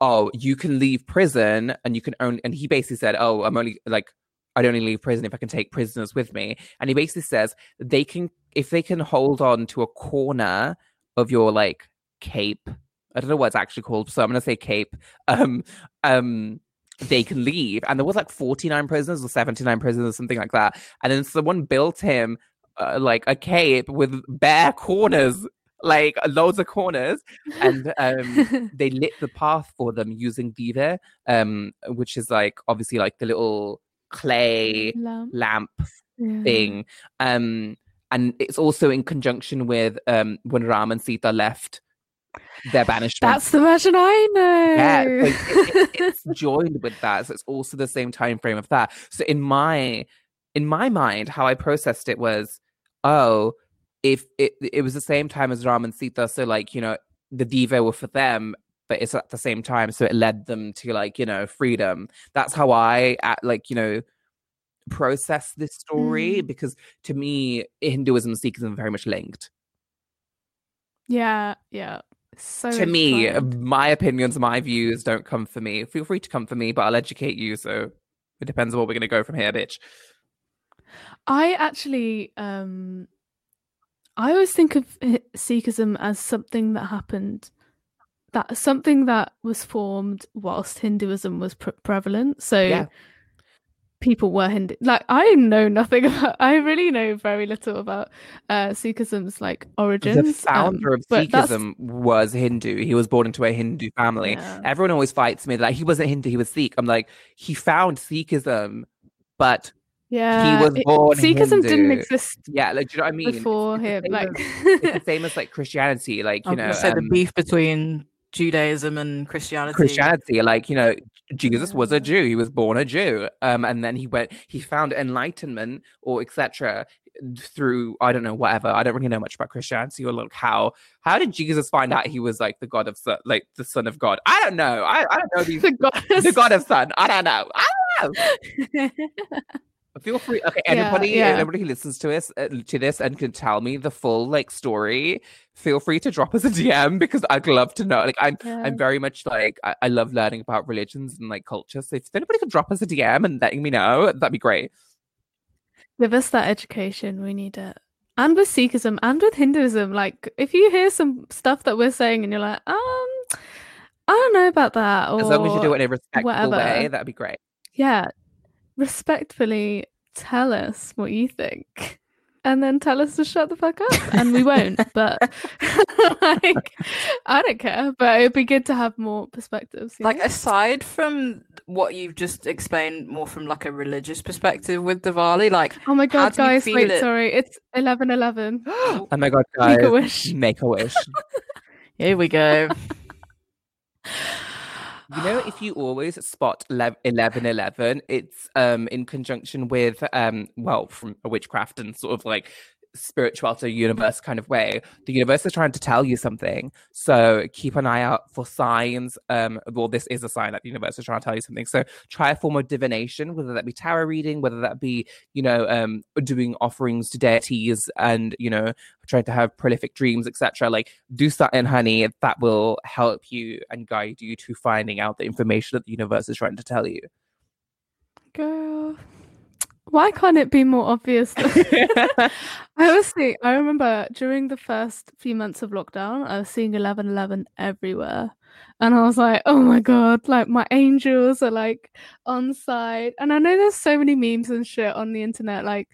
Speaker 2: oh, you can leave prison, and you can only, and he basically said, oh, I'm only like. I'd only leave prison if I can take prisoners with me. And he basically says they can, if they can hold on to a corner of your like cape, I don't know what it's actually called, so I'm gonna say cape. Um, um, they can leave, and there was like 49 prisoners or 79 prisoners or something like that. And then someone built him uh, like a cape with bare corners, like loads of corners, and um, they lit the path for them using diva, um, which is like obviously like the little clay
Speaker 3: Lamp.
Speaker 2: lamp
Speaker 3: Yeah.
Speaker 2: thing. Um, and it's also in conjunction with um when Ram and Sita left their banishment.
Speaker 3: That's the version I know.
Speaker 2: yeah, so it- it- it's joined with that, so it's also the same time frame of that. So in my in my mind, how I processed it was, oh, if it it was the same time as Ram and Sita, so like you know the diva were for them, but it's at the same time, so it led them to like you know freedom. That's how I at like you know process this story
Speaker 3: Mm.
Speaker 2: because to me Hinduism and Sikhism are very much linked.
Speaker 3: Yeah, yeah. So
Speaker 2: to me,
Speaker 3: intertwined.
Speaker 2: my opinions, my views don't come for me. Feel free to come for me, but I'll educate you. So it depends on where we're gonna go from here, bitch.
Speaker 3: I actually, um, I always think of Sikhism as something that happened, that something that was formed whilst Hinduism was pre- prevalent. So
Speaker 2: Yeah.
Speaker 3: People were Hindu. Like I know nothing about. I really know very little about uh, Sikhism's like origins.
Speaker 2: The founder
Speaker 3: um,
Speaker 2: of
Speaker 3: but
Speaker 2: Sikhism was Hindu. He was born into a Hindu family.
Speaker 3: Yeah.
Speaker 2: Everyone always fights me like he wasn't Hindu, he was Sikh. I'm like, he found Sikhism, but
Speaker 3: Yeah, he
Speaker 2: was
Speaker 3: it-
Speaker 2: born
Speaker 3: Sikhism didn't exist
Speaker 2: yeah, like do you know what I mean?
Speaker 3: before
Speaker 2: it's the
Speaker 3: him.
Speaker 2: same
Speaker 3: Like,
Speaker 2: it's the same as like Christianity, like you
Speaker 1: was
Speaker 2: know,
Speaker 1: gonna say the
Speaker 2: um,
Speaker 1: beef between Judaism and Christianity.
Speaker 2: Christianity, like you know, Jesus was a Jew. He was born a Jew, um, and then he went. He found enlightenment or etc. through I don't know whatever. I don't really know much about Christianity or like how how did Jesus find out he was like the God of like the Son of God? I don't know. I, I don't know these
Speaker 3: the
Speaker 2: the God of Son. I don't know. I don't know. Feel free. Okay,
Speaker 3: Yeah,
Speaker 2: anybody,
Speaker 3: yeah.
Speaker 2: anybody who listens to us uh, to this and can tell me the full like story, feel free to drop us a DM because I'd love to know. Like, I'm
Speaker 3: Yeah.
Speaker 2: I'm very much like I, I love learning about religions and like culture. So if anybody could drop us a DM and letting me know, that'd be great.
Speaker 3: Give us that education. We need it. And with Sikhism and with Hinduism, like if you hear some stuff that we're saying and you're like, um, I don't know about that, or
Speaker 2: As long as you do it in a respectful
Speaker 3: whatever.
Speaker 2: way, that'd be great.
Speaker 3: yeah, respectfully tell us what you think, and then tell us to shut the fuck up, and we won't. but like, I don't care. But it'd be good to have more perspectives.
Speaker 1: Like
Speaker 3: know?
Speaker 1: aside from what you've just explained, more from like a religious perspective with Diwali, like
Speaker 3: oh my god, guys, wait,
Speaker 1: it-
Speaker 3: sorry, it's eleven eleven.
Speaker 2: Oh my god, guys!
Speaker 3: Make a wish.
Speaker 2: Make a wish.
Speaker 1: here we go.
Speaker 2: You know, if you always spot eleven eleven, it's um in conjunction with um well from a witchcraft and sort of like spirituality universe kind of way. The universe is trying to tell you something, so keep an eye out for signs. Um, well, this is a sign that the universe is trying to tell you something. So try a form of divination, whether that be tarot reading, whether that be you know um doing offerings to deities, and you know trying to have prolific dreams, etc. Like do something, honey, that will help you and guide you to finding out the information that the universe is trying to tell you.
Speaker 3: Girl, why can't it be more obvious? I was seeing, I remember during the first few months of lockdown, I was seeing 1111 everywhere. And I was like, oh my God, like my angels are like on site. And I know there's so many memes and shit on the internet. Like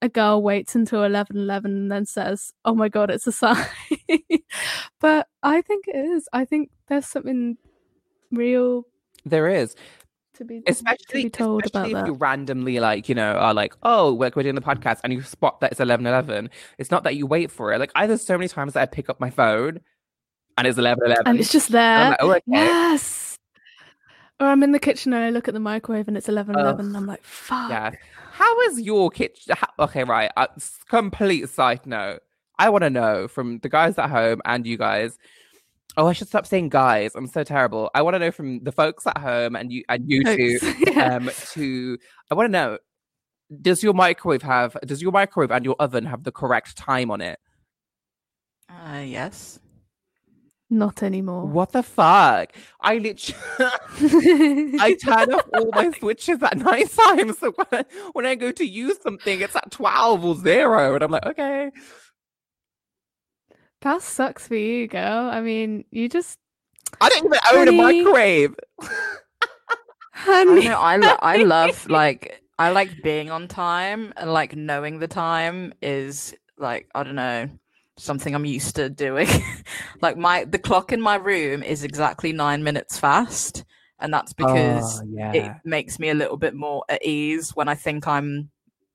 Speaker 3: a girl waits until 1111 and then says, oh my God, it's a sign. but I think it is. I think there's something real
Speaker 2: there is.
Speaker 3: To be,
Speaker 2: especially,
Speaker 3: to be told
Speaker 2: especially
Speaker 3: about
Speaker 2: if
Speaker 3: that.
Speaker 2: you randomly like you know are like oh we're, we're doing the podcast and you spot that it's 11 11 it's not that you wait for it like i there's so many times that i pick up my phone and it's 11 11
Speaker 3: and it's just there.
Speaker 2: like, oh, okay.
Speaker 3: Yes. Or I'm in the kitchen and I look at the microwave and it's eleven eleven.
Speaker 2: Ugh,
Speaker 3: and I'm like, fuck.
Speaker 2: yeah how is your kitchen okay right uh, complete side note i want to know from the guys at home and you guys oh i should stop saying guys i'm so terrible i want to know from the folks at home and you and you two
Speaker 3: Folks. yeah.
Speaker 2: um to i want to know does your microwave have does your microwave and your oven have the correct time on it
Speaker 1: Uh, yes.
Speaker 3: Not anymore.
Speaker 2: what the fuck i literally i turn off all my switches at night time so when I, when I go to use something it's at 12 or 0 and i'm like okay
Speaker 3: that sucks for you, girl. I mean, you just
Speaker 2: i don't even own a
Speaker 3: Honey.
Speaker 2: microwave
Speaker 1: I don't
Speaker 3: honey.
Speaker 1: know. I lo- I love like I like being on time and like knowing the time is like I don't know something I'm used to doing. like my the clock in my room is exactly nine minutes fast, and that's because
Speaker 2: Oh, yeah
Speaker 1: it makes me a little bit more at ease when I think I'm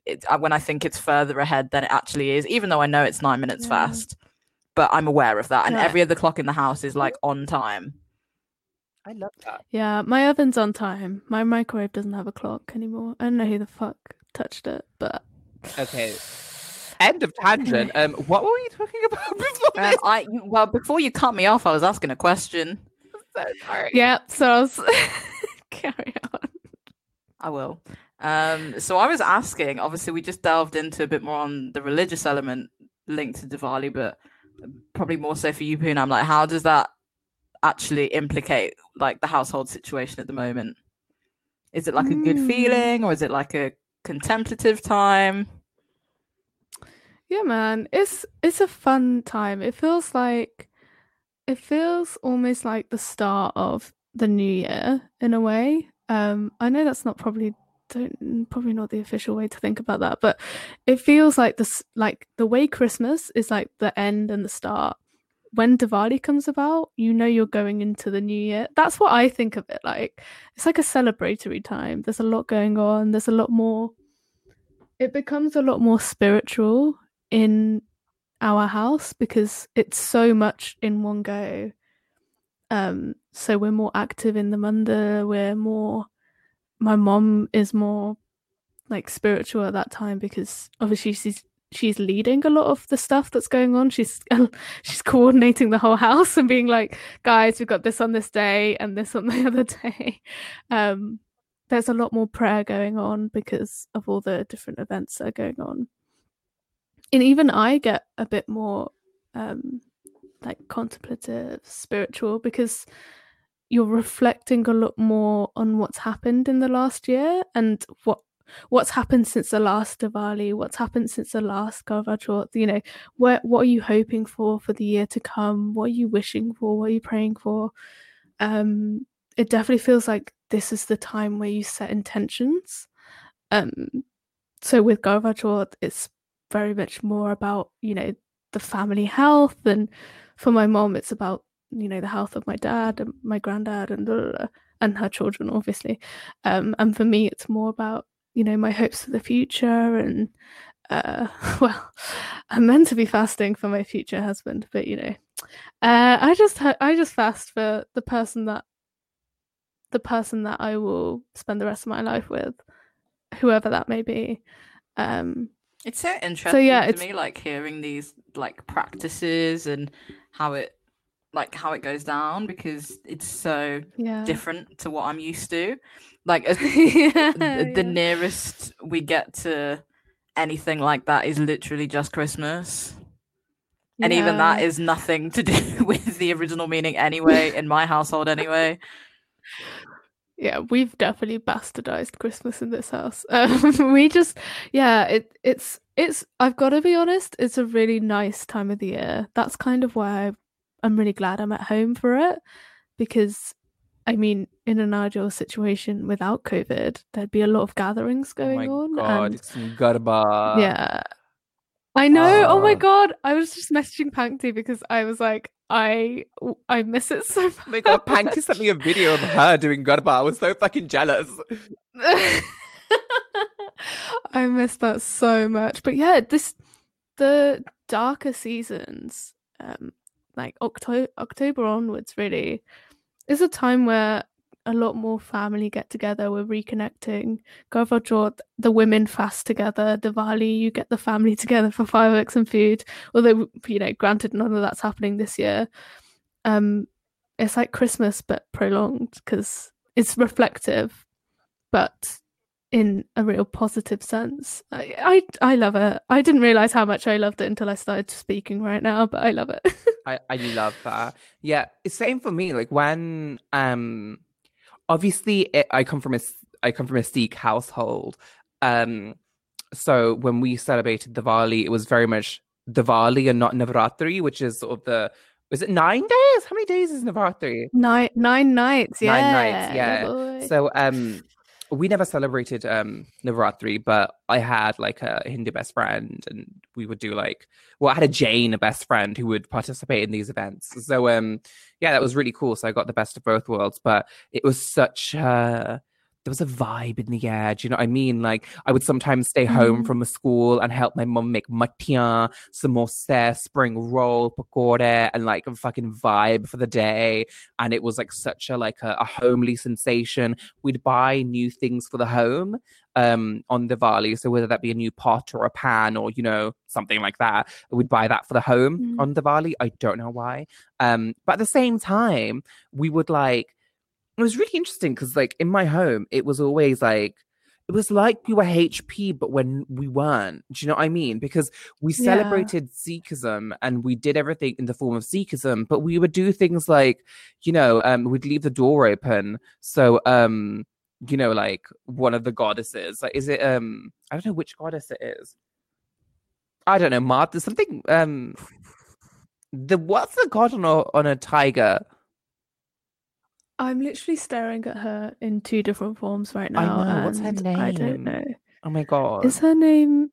Speaker 1: it, uh, when I think it's further ahead than it actually is, even though I know it's nine minutes
Speaker 3: Yeah.
Speaker 1: fast. But I'm aware of that, and
Speaker 3: Yeah.
Speaker 1: every other clock in the house is like on time.
Speaker 2: i love that
Speaker 3: Yeah, my oven's on time. My microwave doesn't have a clock anymore. I don't know who the fuck touched it, but
Speaker 2: okay end of tangent um what were we talking about before
Speaker 1: Um,
Speaker 2: this?
Speaker 1: I you- well before you cut me off, I was asking a question.
Speaker 2: so sorry
Speaker 3: yeah. So I was carry on.
Speaker 1: I will. Um, so I was asking, obviously, we just delved into a bit more on the religious element linked to Diwali, but probably more so for you, Poon. I'm Like, how does that actually implicate like the household situation at the moment? Is it like a good
Speaker 3: Mm.
Speaker 1: feeling, or is it like a contemplative time?
Speaker 3: Yeah, man. It's it's a fun time. It feels like it feels almost like the start of the new year in a way. Um, I know that's not probably don't probably not the official way to think about that, but it feels like this like the way Christmas is like the end and the start. When Diwali comes about, you know you're going into the new year. That's what I think of it like. It's like a celebratory time. There's a lot going on. There's a lot more it becomes a lot more spiritual in our house because it's so much in one go. Um, so we're more active in the mandir. We're more. My mom is more like spiritual at that time because obviously she's she's leading a lot of the stuff that's going on. She's she's coordinating the whole house and being like, guys, we've got this on this day and this on the other day. Um, there's a lot more prayer going on because of all the different events that are going on. And even I get a bit more um like contemplative, spiritual because you're reflecting a lot more on what's happened in the last year and what what's happened since the last Diwali, what's happened since the last Karva you know, what what are you hoping for for the year to come? What are you wishing for? What are you praying for? Um it definitely feels like this is the time where you set intentions. Um, so with Karva it's very much more about you know the family health, and for my mom, it's about you know the health of my dad and my granddad and blah, and her children, obviously. Um, and for me, it's more about you know my hopes for the future and. Uh, well, I'm meant to be fasting for my future husband, but you know, uh, I just I just fast for the person that the person that I will spend the rest of my life with, whoever that may be. Um,
Speaker 1: It's so interesting so,
Speaker 3: yeah,
Speaker 1: to
Speaker 3: it's-
Speaker 1: me, like hearing these like practices and how it like how it goes down because it's so
Speaker 3: yeah,
Speaker 1: different to what I'm used to. Like as
Speaker 3: yeah,
Speaker 1: the, the
Speaker 3: yeah.
Speaker 1: nearest we get to anything like that is literally just Christmas. And even that is nothing to do with the original meaning anyway, in my household anyway.
Speaker 3: yeah, we've definitely bastardized Christmas in this house. Um, we just, yeah, it it's it's. I've got to be honest, it's a really nice time of the year. That's kind of why I, I'm really glad I'm at home for it, because, I mean, in an ideal situation without COVID, there'd be a lot of gatherings
Speaker 2: Oh
Speaker 3: going on,
Speaker 2: god,
Speaker 3: and
Speaker 2: it's Garba.
Speaker 3: yeah. I know. oh my
Speaker 2: Uh,
Speaker 3: god! I was just messaging Pankti because I was like, I I miss it so much.
Speaker 2: Oh my god, Panky sent me a video of her doing Garba. I was so fucking jealous.
Speaker 3: I miss that so much. But yeah, this the darker seasons, um, like October October onwards, really, is a time where a lot more family get together. We're reconnecting. Karva Chauth, the women fast together. Diwali, you get the family together for fireworks and food. Although you know, granted, none of that's happening this year. Um, it's like Christmas but prolonged because it's reflective, but in a real positive sense. I, I I love it. I didn't realize how much I loved it until I started speaking right now, but I love it.
Speaker 2: I, I love that. Yeah, same for me. Like when um obviously it, I come from a s- I come from a Sikh household. Um so when we celebrated Diwali, it was very much Diwali and not Navratri, which is sort of the is it nine days? How many days is Navratri?
Speaker 3: nine nine nights, yeah.
Speaker 2: Nine nights, yeah.
Speaker 3: boy.
Speaker 2: So um we never celebrated um Navratri, but I had like a Hindu best friend and we would do like well, I had a Jain, a best friend who would participate in these events. So um yeah, that was really cool. So I got the best of both worlds, but it was such uh there was a vibe in the air. Do you know what I mean? Like I would sometimes stay home
Speaker 3: Mm.
Speaker 2: from a school and help my mum make matya, samosa, spring roll, pakora, and like a fucking vibe for the day. And it was like such a like a, a homely sensation. We'd buy new things for the home um on Diwali. So whether that be a new pot or a pan or you know something like that, we'd buy that for the home
Speaker 3: Mm.
Speaker 2: on Diwali. I don't know why. Um, but at the same time, we would like it was really interesting because like in my home it was always like it was like we were HP, but when we weren't. Do you know what I mean? Because we
Speaker 3: Yeah.
Speaker 2: celebrated Sikhism and we did everything in the form of Sikhism, but we would do things like, you know, um, we'd leave the door open. So, um, you know, like one of the goddesses, like, is it, um, I don't know which goddess it is. I don't know, Martha, something, um, the what's the god on a on a tiger?
Speaker 3: I'm literally staring at her in two different forms right
Speaker 2: I
Speaker 3: now.
Speaker 2: know, what's her
Speaker 3: and I don't know.
Speaker 2: Oh my god!
Speaker 3: Is her name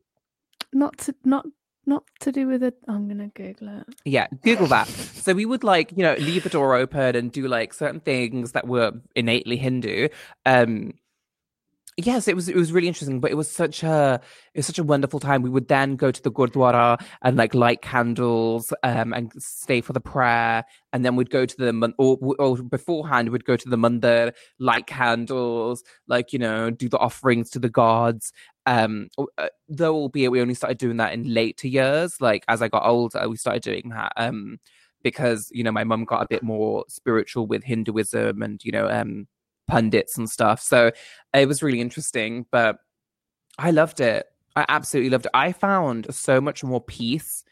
Speaker 3: not to not not to do with it? I'm gonna Google it.
Speaker 2: Yeah, Google that. So we would like, you know, leave the door open and do like certain things that were innately Hindu. Um yes, it was it was really interesting, but it was such a it was such a wonderful time. We would then go to the Gurdwara and like light candles um and stay for the prayer, and then we'd go to the or, or beforehand we'd go to the mandir, light candles, like you know, do the offerings to the gods. Um, uh, though albeit we only started doing that in later years, like as I got older, we started doing that. Um, because you know my mum got a bit more spiritual with Hinduism and you know um pundits and stuff. So it was really interesting, but I loved it. I absolutely loved it. I found so much more peace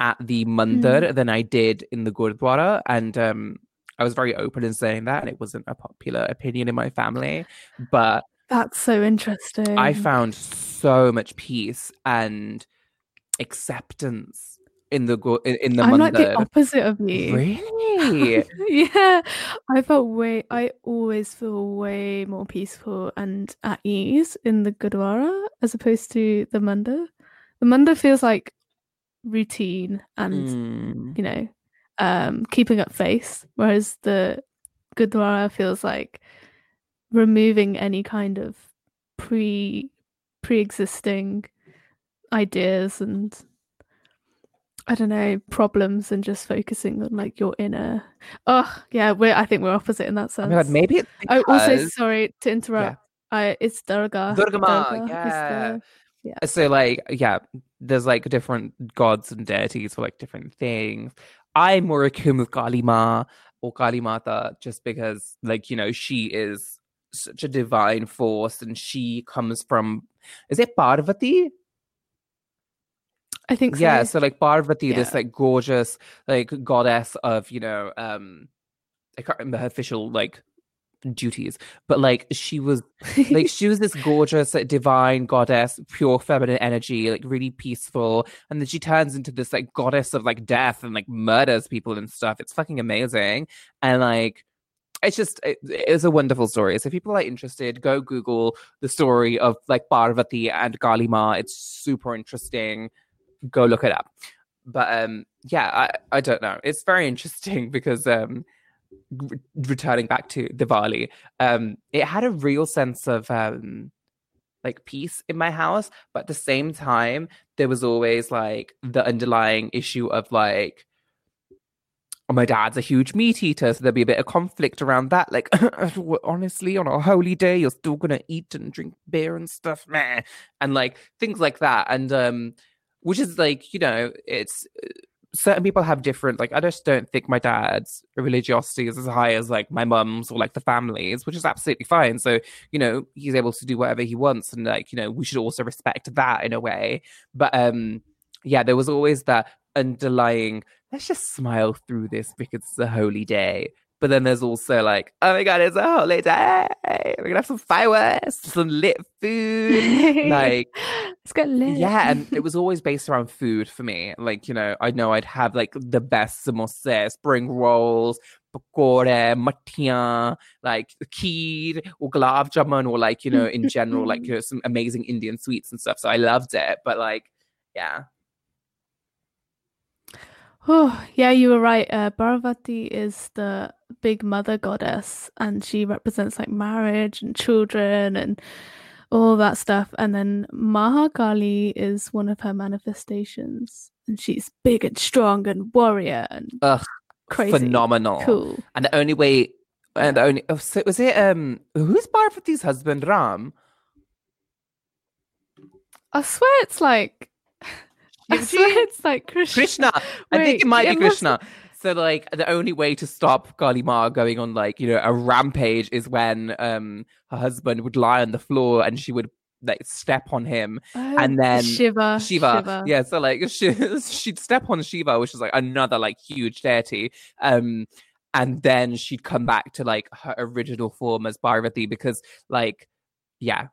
Speaker 2: at the mandir than I did in the gurdwara, and um, I was very open in saying that, and it wasn't a popular opinion in my family, but
Speaker 3: That's so interesting.
Speaker 2: I found so much peace and acceptance in the go- in, the
Speaker 3: I'm like the opposite of you.
Speaker 2: Really?
Speaker 3: yeah, I felt way. I always feel way more peaceful and at ease in the Gurdwara as opposed to the Mandir. The Mandir feels like routine and
Speaker 2: Mm.
Speaker 3: you know, um, keeping up face, whereas the Gurdwara feels like removing any kind of pre pre-existing ideas and I don't know problems and just focusing on like your inner. Oh yeah, we're I think we're opposite in that
Speaker 2: Oh
Speaker 3: sense.
Speaker 2: my god, maybe it's
Speaker 3: Oh, also sorry to interrupt. I it's Durga.
Speaker 2: Durga Ma,
Speaker 3: Durga
Speaker 2: yeah.
Speaker 3: the-
Speaker 2: so like yeah there's like different gods and deities for like different things i'm more akin with kali ma or kali mata just because like you know she is such a divine force and she comes from is it parvati
Speaker 3: I think so.
Speaker 2: yeah so like parvati this like gorgeous like goddess of you know um i can't remember her official like duties but like she was like she was this gorgeous like, divine goddess pure feminine energy like really peaceful and then she turns into this like goddess of like death and like murders people and stuff. It's fucking amazing and like it's just it, it's a wonderful story. So if people are interested go google the story of like parvati and kali ma it's super interesting go look it up. But um yeah i i don't know. It's very interesting because um re- returning back to Diwali, um, it had a real sense of um, like peace in my house, but at the same time, there was always like the underlying issue of like, oh, my dad's a huge meat eater, so there'd be a bit of conflict around that. Like, honestly, on a holy day, you're still gonna eat and drink beer and stuff, meh, and like things like that, and um, which is like, you know, it's certain people have different like i just don't think my dad's religiosity is as high as like my mum's or like the family's which is absolutely fine. So you know he's able to do whatever he wants and like you know we should also respect that in a way. But um yeah there was always that underlying let's just smile through this because it's a holy day but then there's also like oh my god it's a holy day we're gonna have some fireworks some lit food like
Speaker 3: let's get lit.
Speaker 2: yeah, and it was always based around food for me. Like, you know, I know I'd have like the best samosa, spring rolls, pakore, mathiyan, like kheer or gulab jamun, or like, you know, in general, like, you know, some amazing Indian sweets and stuff. So I loved it. But like, yeah.
Speaker 3: Oh, yeah, you were right. Uh, Parvati is the big mother goddess, and she represents like marriage and children and all that stuff. And then Mahakali is one of her manifestations, and she's big and strong and warrior and
Speaker 2: Ugh,
Speaker 3: crazy.
Speaker 2: Phenomenal.
Speaker 3: Cool.
Speaker 2: And the only way, and the only, oh, so was it, um, who's Parvati's husband, Ram?
Speaker 3: I swear it's like. It's like Krishna.
Speaker 2: Krishna. I think it might
Speaker 3: it
Speaker 2: be
Speaker 3: must-
Speaker 2: Krishna. So like the only way to stop Kali Ma going on like, you know, a rampage is when um her husband would lie on the floor and she would like step on him
Speaker 3: Oh,
Speaker 2: and then
Speaker 3: Shiva.
Speaker 2: Shiva. Yeah, so like she, she'd step on Shiva, which is like another like huge deity. Um and then she'd come back to like her original form as Parvati because like yeah,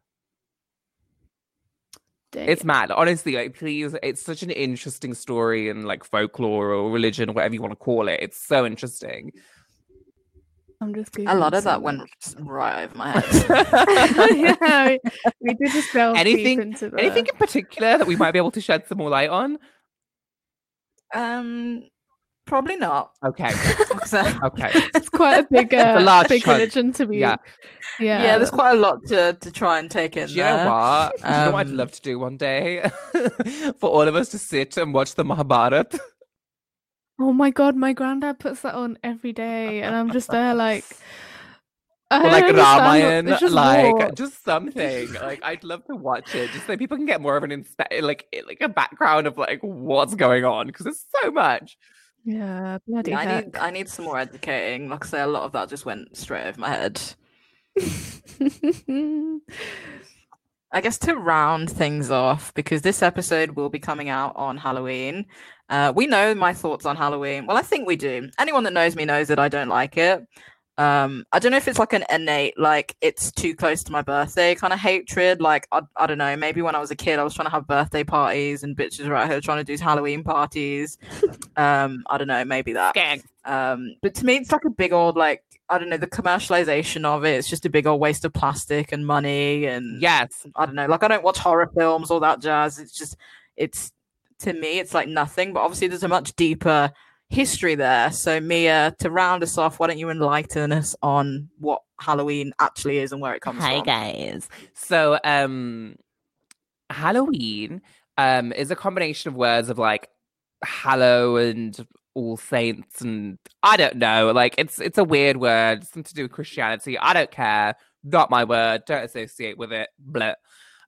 Speaker 2: it's mad. Honestly, like please, it's such an interesting story and like folklore or religion, or whatever you want to call it. It's so interesting.
Speaker 3: I'm just
Speaker 1: A lot of that went right over my head.
Speaker 3: yeah, we, we did just delve deep
Speaker 2: anything
Speaker 3: into the...
Speaker 2: anything in particular that we might be able to shed some more light on?
Speaker 1: um, probably not.
Speaker 2: Okay.
Speaker 1: So-
Speaker 2: Okay.
Speaker 3: It's quite a big, uh,
Speaker 2: a large
Speaker 3: big
Speaker 2: chunk.
Speaker 3: religion to be.
Speaker 2: Yeah.
Speaker 3: yeah,
Speaker 1: yeah, there's quite a lot to to try and take in
Speaker 2: Do you know
Speaker 1: there.
Speaker 2: what? Do you know what I'd
Speaker 1: Um,
Speaker 2: love to do one day? For all of us to sit and watch the Mahabharata.
Speaker 3: Oh my god, my granddad puts that on every day, and I'm just there like. I
Speaker 2: Or like
Speaker 3: don't
Speaker 2: Ramayan,
Speaker 3: just
Speaker 2: like
Speaker 3: war.
Speaker 2: just something. Like I'd love to watch it, just so people can get more of an inspe- like like a background of like what's going on because there's so much.
Speaker 3: Yeah, bloody
Speaker 1: Yeah, I need I need some more educating. Like I say, a lot of that just went straight over my head. I guess to round things off, because this episode will be coming out on Halloween. Uh, we know my thoughts on Halloween. Well, I think we do. Anyone that knows me knows that I don't like it. Um, I don't know if it's like an innate, like it's too close to my birthday kind of hatred. Like I, I don't know. Maybe when I was a kid, I was trying to have birthday parties, and bitches were out here trying to do Halloween parties. um, I don't know. Maybe that.
Speaker 2: Gang.
Speaker 1: Um, but to me, it's like a big old like I don't know the commercialization of it. It's just a big old waste of plastic and money and
Speaker 2: Yes.
Speaker 1: I don't know. Like I don't watch horror films, all that jazz. It's just it's to me, it's like nothing. But obviously, there's a much deeper history there. So Mia, to round us off, why don't you enlighten us on what Halloween actually is and where it comes
Speaker 2: Hi
Speaker 1: from?
Speaker 2: guys. So um Halloween um is a combination of words of like hallow and all saints and I don't know. Like it's it's a weird word, something to do with Christianity. I don't care. Not my word. Don't associate with it. Blah.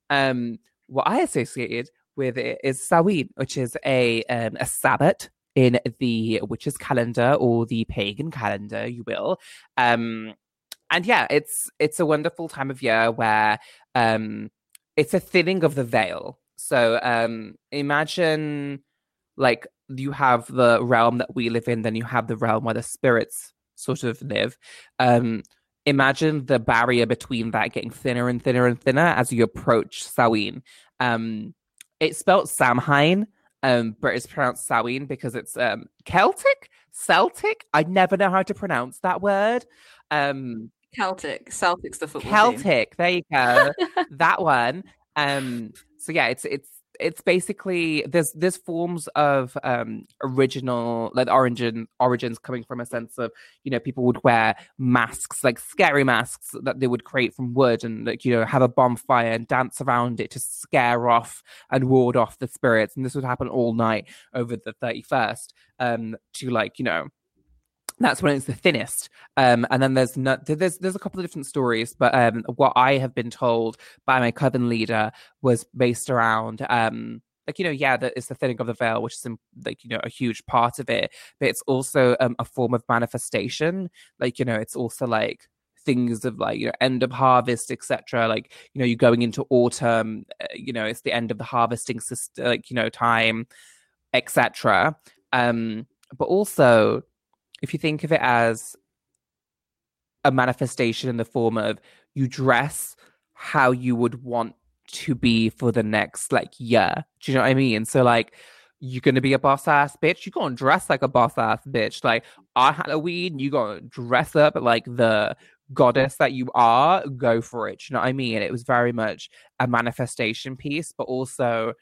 Speaker 2: Um what I associated with it is Samhain, which is a um a Sabbath in the witch's calendar or the pagan calendar, you will. Um and yeah, it's it's a wonderful time of year where um it's a thinning of the veil. So um imagine like you have the realm that we live in, then you have the realm where the spirits sort of live. Um imagine the barrier between that getting thinner and thinner and thinner as you approach Samhain. Um it's spelt Samhain, um, but it's pronounced Samhain because it's um Celtic, Celtic. I never know how to pronounce that word. Um
Speaker 1: Celtic, Celtic's the football team.
Speaker 2: Celtic. There you go. that one. Um. So yeah, it's it's it's basically there's there's forms of um original like origin origins coming from a sense of you know people would wear masks like scary masks that they would create from wood and like you know have a bonfire and dance around it to scare off and ward off the spirits. And this would happen all night over the 31st um to like you know that's when it's the thinnest. Um, and then there's no, there's there's a couple of different stories, but um, what I have been told by my coven leader was based around um, like you know, yeah, that it's the thinning of the veil, which is like you know a huge part of it, but it's also um, a form of manifestation. Like you know, it's also like things of like you know end of harvest etc like you know you're going into autumn uh, you know it's the end of the harvesting system like you know time etc um but also if you think of it as a manifestation in the form of you dress how you would want to be for the next like year. Do you know what I mean? So like you're gonna be a boss ass bitch, you're gonna dress like a boss ass bitch. Like on Halloween, you gonna dress up like the goddess that you are, go for it. Do you know what I mean? It was very much a manifestation piece, but also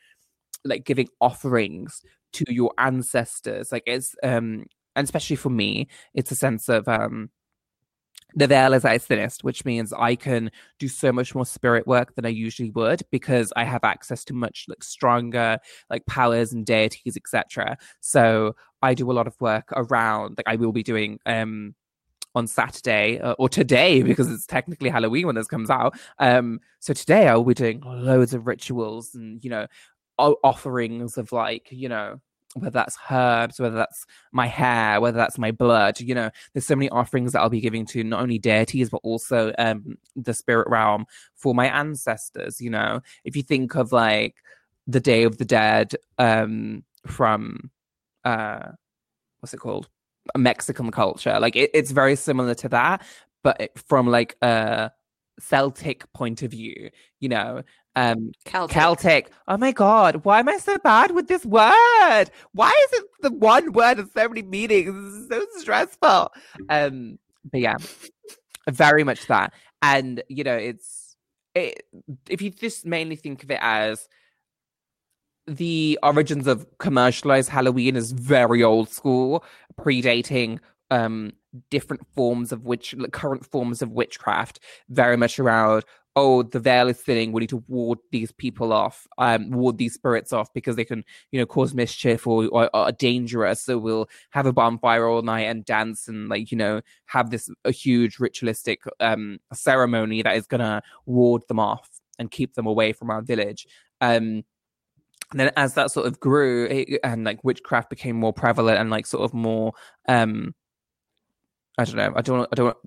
Speaker 2: like giving offerings to your ancestors. Like it's um and especially for me, it's a sense of um the veil is at its thinnest, which means I can do so much more spirit work than I usually would because I have access to much like stronger like powers and deities, etc. So I do a lot of work around like I will be doing um on Saturday uh, or today because it's technically Halloween when this comes out. Um, so today I will be doing loads of rituals and you know offerings of like you know whether that's herbs, whether that's my hair, whether that's my blood. You know, there's so many offerings that I'll be giving to not only deities but also um, the spirit realm for my ancestors. You know, if you think of like the Day of the Dead um, from uh, what's it called? Mexican culture, like it, it's very similar to that, but it, from like a Celtic point of view. You know, um
Speaker 1: Celtic.
Speaker 2: Celtic. Oh my god, why am I so bad with this word? Why is it the one word with so many meanings? This is so stressful. Um, but yeah, very much that. And you know, it's it, if you just mainly think of it as the origins of commercialized Halloween is very old school, predating um different forms of which current forms of witchcraft, very much around oh, the veil is thinning. We need to ward these people off, um, ward these spirits off because they can, you know, cause mischief or, or, or, are dangerous. So we'll have a bonfire all night and dance and like, you know, have this a huge ritualistic um ceremony that is gonna ward them off and keep them away from our village. Um, and then as that sort of grew it, and like witchcraft became more prevalent and like sort of more um I don't know. I don't. I don't.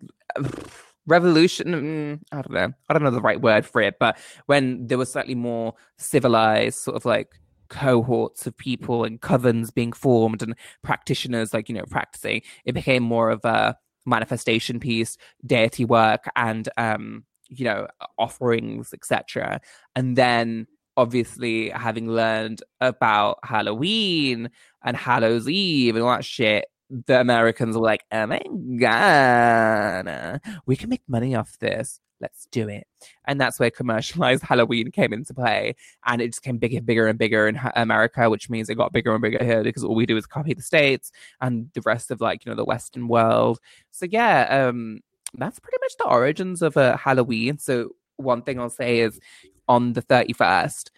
Speaker 2: Revolution. Mm, I don't know. I don't know the right word for it. But when there was slightly more civilized, sort of like cohorts of people and covens being formed and practitioners, like you know, practicing, it became more of a manifestation piece, deity work, and um, you know, offerings, etc. And then obviously having learned about Halloween and Hallows Eve and all that shit, the Americans were like, oh my God, we can make money off this. Let's do it. And that's where commercialized Halloween came into play. And it just came bigger, and bigger, and bigger in America, which means it got bigger and bigger here because all we do is copy the States and the rest of like, you know, the Western world. So yeah, um, that's pretty much the origins of uh, Halloween. So one thing I'll say is on the 31st,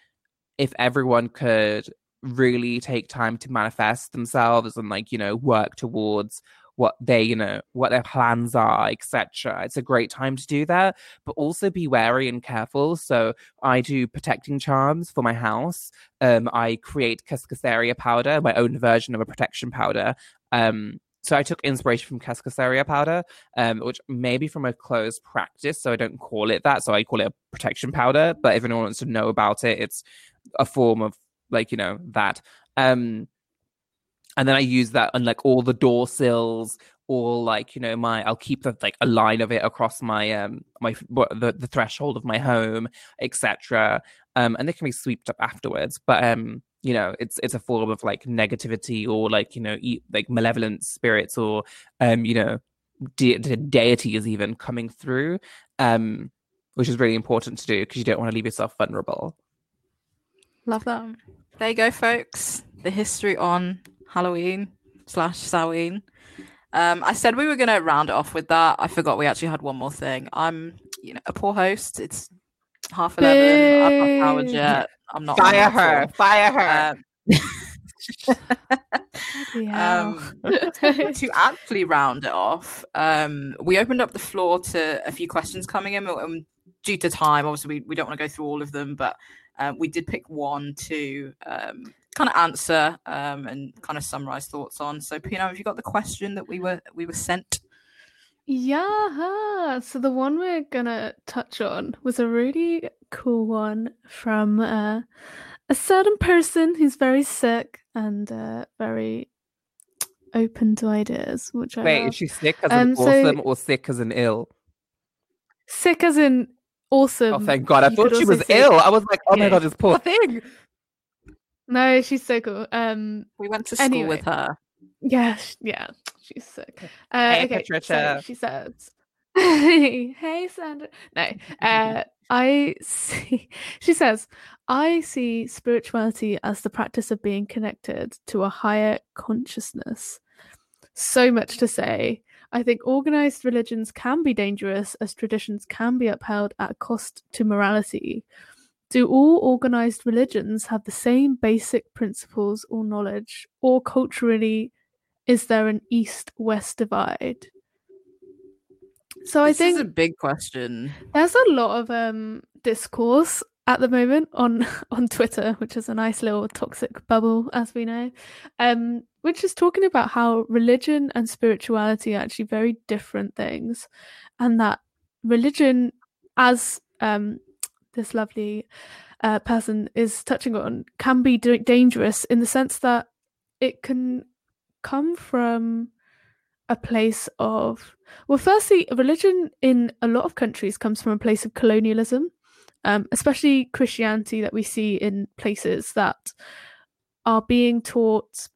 Speaker 2: if everyone could really take time to manifest themselves and like you know work towards what they you know what their plans are etc it's a great time to do that but also be wary and careful so i do protecting charms for my house um i create cascarilla powder my own version of a protection powder um so I took inspiration from Cascarilla powder, um, which maybe from a closed practice, so I don't call it that. So I call it a protection powder. But if anyone wants to know about it, it's a form of like you know that. Um and then i use that on like all the door sills or like you know my i'll keep the, like a line of it across my um my the, the threshold of my home etc um and they can be swept up afterwards. But um you know it's it's a form of like negativity or like you know eat, like malevolent spirits or um you know de- de- deities even coming through um which is really important to do because you don't want to leave yourself vulnerable
Speaker 1: Love that. There you go, folks. The history on Halloween slash Samhain. Um, I said we were going to round it off with that. I forgot we actually had one more thing. I'm, you know, a poor host. It's half eleven. I've not powered yet. I'm not
Speaker 2: fire her. Fire her.
Speaker 1: Um, um, to actually round it off, um, we opened up the floor to a few questions coming in. And due to time, obviously, we, we don't want to go through all of them, but um, we did pick one to um, kind of answer um, and kind of summarize thoughts on. So, Pino, have you got the question that we were we were sent?
Speaker 3: Yeah. So the one we're gonna touch on was a really cool one from uh, a certain person who's very sick and uh, very open to ideas. Which I
Speaker 2: wait, is she sick as an
Speaker 3: Um, so-
Speaker 2: awesome or sick as an ill?
Speaker 3: Sick as in awesome.
Speaker 2: Oh, thank God! I
Speaker 3: You
Speaker 2: thought she was
Speaker 3: say-
Speaker 2: ill. I was like, oh my God, this poor thing.
Speaker 3: No, she's so cool. Um,
Speaker 1: We went to school
Speaker 3: Anyway.
Speaker 1: with her.
Speaker 3: Yeah, sh- yeah, she's sick. Uh,
Speaker 2: Hey,
Speaker 3: okay,
Speaker 2: Patricia.
Speaker 3: so she says, "Hey, Sandra." No, uh, I see. She says, "I see spirituality as the practice of being connected to a higher consciousness." So much to say. I think organized religions can be dangerous as traditions can be upheld at cost to morality. Do all organized religions have the same basic principles or knowledge, or culturally is there an east west divide? So I
Speaker 1: this
Speaker 3: think
Speaker 1: is a big question.
Speaker 3: there's a lot of um discourse at the moment on on Twitter, which is a nice little toxic bubble, as we know, um, which is talking about how religion and spirituality are actually very different things, and that religion, as um, this lovely uh, person is touching on, can be d- dangerous in the sense that it can come from a place of well firstly religion in a lot of countries comes from a place of colonialism um, especially christianity that we see in places that are being taught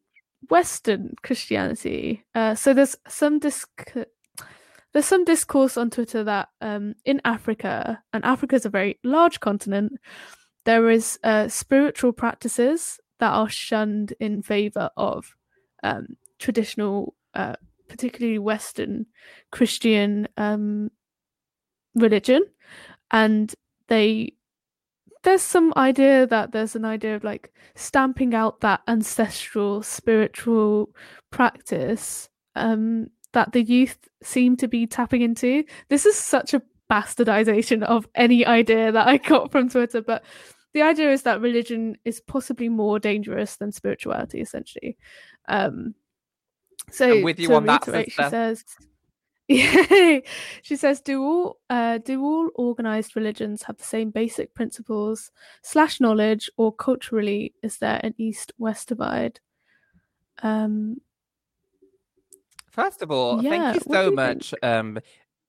Speaker 3: western christianity. Uh, so there's some disc- there's some discourse on twitter that um, in africa and africa is a very large continent there is uh, spiritual practices that are shunned in favor of um, traditional uh, particularly Western Christian um, religion, and they there's some idea that there's an idea of like stamping out that ancestral spiritual practice um, that the youth seem to be tapping into. This is such a bastardization of any idea that I got from Twitter, but the idea is that religion is possibly more dangerous than spirituality, essentially. Um, so
Speaker 2: I'm with you on that, sister.
Speaker 3: says. she says, "Do all uh, do all organized religions have the same basic principles slash knowledge, or culturally is there an east-west divide?" Um,
Speaker 2: First of all,
Speaker 3: Yeah,
Speaker 2: thank you so
Speaker 3: you
Speaker 2: much, um,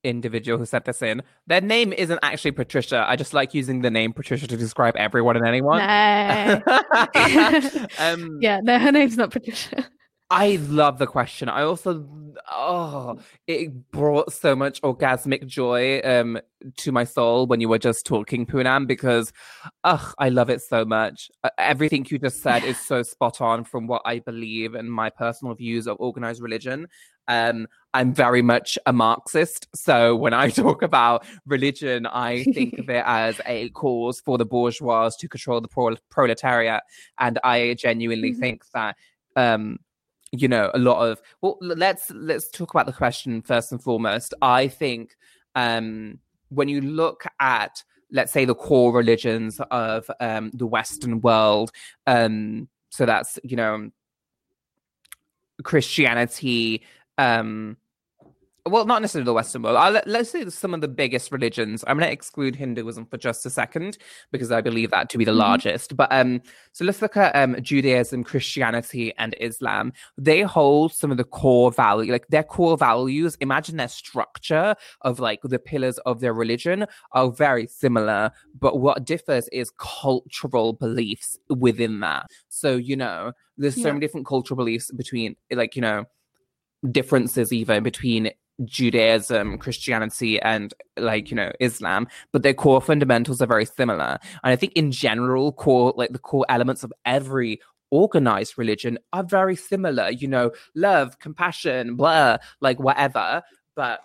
Speaker 2: individual who sent this in. Their name isn't actually Patricia. I just like using the name Patricia to describe everyone and anyone.
Speaker 3: no.
Speaker 2: um,
Speaker 3: yeah, no, her name's not Patricia.
Speaker 2: I love the question. I also, oh, it brought so much orgasmic joy um to my soul when you were just talking, Poonam, because, ugh, I love it so much. Uh, everything you just said is so spot on from what I believe and my personal views of organized religion. Um, I'm very much a Marxist, so when I talk about religion, I think of it as a cause for the bourgeois to control the pro- proletariat, and I genuinely
Speaker 3: Mhm.
Speaker 2: think that. Um, you know a lot of well let's let's talk about the question first and foremost. I think um when you look at let's say the core religions of um the western world um so that's you know christianity um well, not necessarily the Western world. I'll, let- let's say some of the biggest religions. I'm going to exclude Hinduism for just a second because I believe that to be the
Speaker 3: Mhm.
Speaker 2: largest. But um, so let's look at um, Judaism, Christianity, and Islam. They hold some of the core value, like their core values. Imagine their structure of like the pillars of their religion are very similar, but what differs is cultural beliefs within that. So you know, there's so
Speaker 3: Yeah.
Speaker 2: many different cultural beliefs between, like you know, differences even between Judaism, Christianity, and like you know Islam, but their core fundamentals are very similar. And I think in general, core like the core elements of every organized religion are very similar. You know, love, compassion, blah, like whatever. But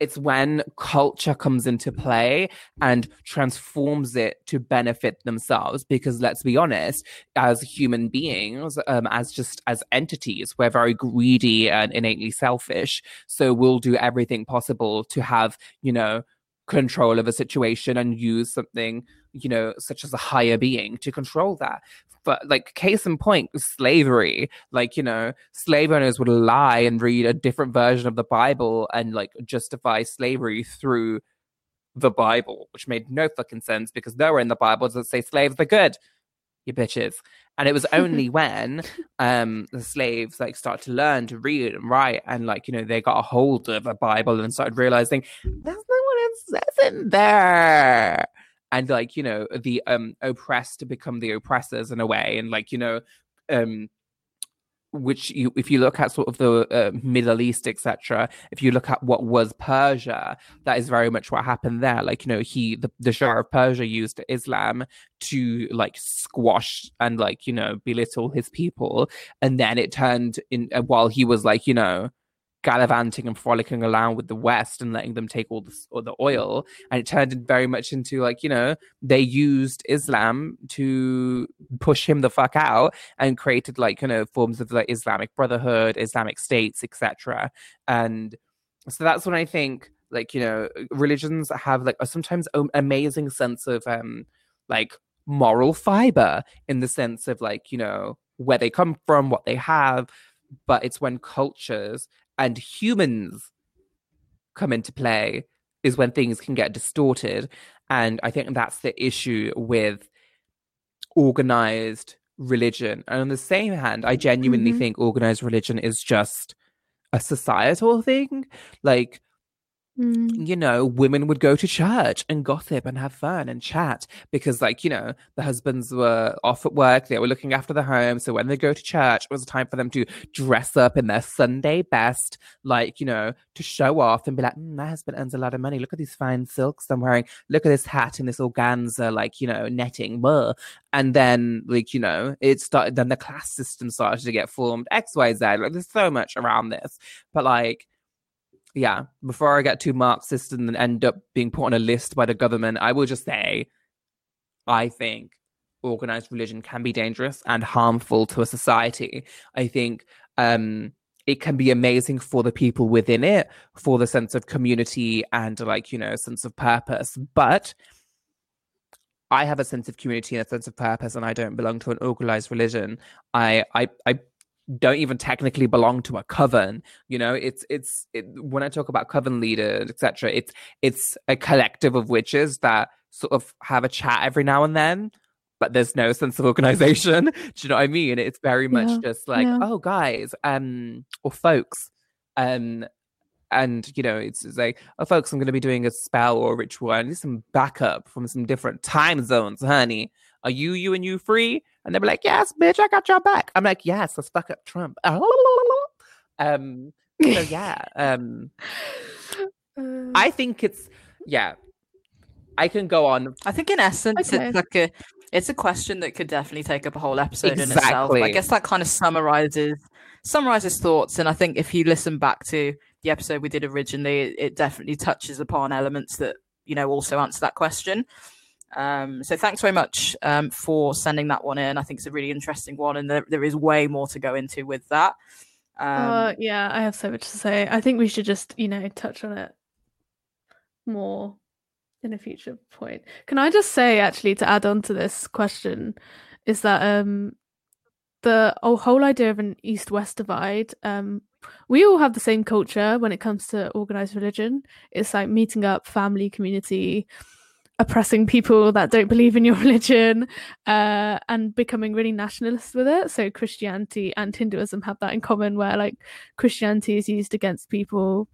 Speaker 2: it's when culture comes into play and transforms it to benefit themselves. Because let's be honest, as human beings, um, as just as entities, we're very greedy and innately selfish. So we'll do everything possible to have, you know, control of a situation and use something, you know, such as a higher being to control that. But like case in point, slavery. Like, you know, slave owners would lie and read a different version of the Bible and like justify slavery through the Bible, which made no fucking sense because nowhere in the Bible does it say slaves are good. You bitches. And it was only when um the slaves like start to learn to read and write and like, you know, they got a hold of a Bible and started realizing that's not what it says in there. And like, you know, the um oppressed to become the oppressors in a way. And like, you know, um which you if you look at sort of the uh, middle east etc if you look at what was persia that is very much what happened there like you know he the, the shah of persia used islam to like squash and like you know belittle his people and then it turned in uh, while he was like you know gallivanting and frolicking around with the west and letting them take all the, all the oil. And it turned very much into like you know they used islam to push him the fuck out and created like you know forms of like islamic brotherhood islamic states etc and so that's when i think like you know religions have like a sometimes amazing sense of um like moral fiber in the sense of like, you know, where they come from, what they have, but it's when cultures and humans come into play is when things can get distorted. And I think that's the issue with organized religion. And on the same hand, I genuinely
Speaker 3: Mhm.
Speaker 2: think organized religion is just a societal thing. Like,
Speaker 3: Mm.
Speaker 2: you know, women would go to church and gossip and have fun and chat because, like, you know, the husbands were off at work, they were looking after the home. So when they go to church, it was a time for them to dress up in their Sunday best, like, you know, to show off and be like, mm, my husband earns a lot of money. Look at these fine silks I'm wearing. Look at this hat and this organza, like, you know, netting. Blah. And then, like, you know, it started, then the class system started to get formed, XYZ. Like, there's so much around this. But, like, yeah, before I get too Marxist and then end up being put on a list by the government, I will just say I think organized religion can be dangerous and harmful to a society. I think um it can be amazing for the people within it, for the sense of community and like, you know, sense of purpose. But I have a sense of community and a sense of purpose and I don't belong to an organized religion. I I I don't even technically belong to a coven you know? It's it's it, when i talk about coven leaders etc it's it's a collective of witches that sort of have a chat every now and then but there's no sense of organization. Do you know what i mean? It's very much
Speaker 3: Yeah,
Speaker 2: just like
Speaker 3: yeah.
Speaker 2: oh guys um or folks um and you know it's, it's like oh folks i'm going to be doing a spell or a ritual. I need some backup from some different time zones honey. Are you you and you free and they'll be like yes bitch i got your back i'm like yes let's fuck up trump um so yeah um
Speaker 3: Uh,
Speaker 2: i think it's yeah i can go on
Speaker 1: I think in essence,
Speaker 3: Okay.
Speaker 1: it's like a it's a question that could definitely take up a whole episode in itself.
Speaker 2: Exactly.
Speaker 1: I guess that kind of summarizes summarizes thoughts, and I think if you listen back to the episode we did originally, it, it definitely touches upon elements that you know also answer that question. Um, so thanks very much um, for sending that one in. I think it's a really interesting one, and there, there is way more to go into with that. Um,
Speaker 3: uh, yeah, I have so much to say. I think we should just, you know, touch on it more in a future point. Can I just say, actually, to add on to this question, is that um the whole idea of an east-west divide. Um, we all have the same culture when it comes to organized religion. It's like meeting up, family, community, oppressing people that don't believe in your religion, uh, and becoming really nationalist with it. So Christianity and Hinduism have that in common, where like Christianity is used against people.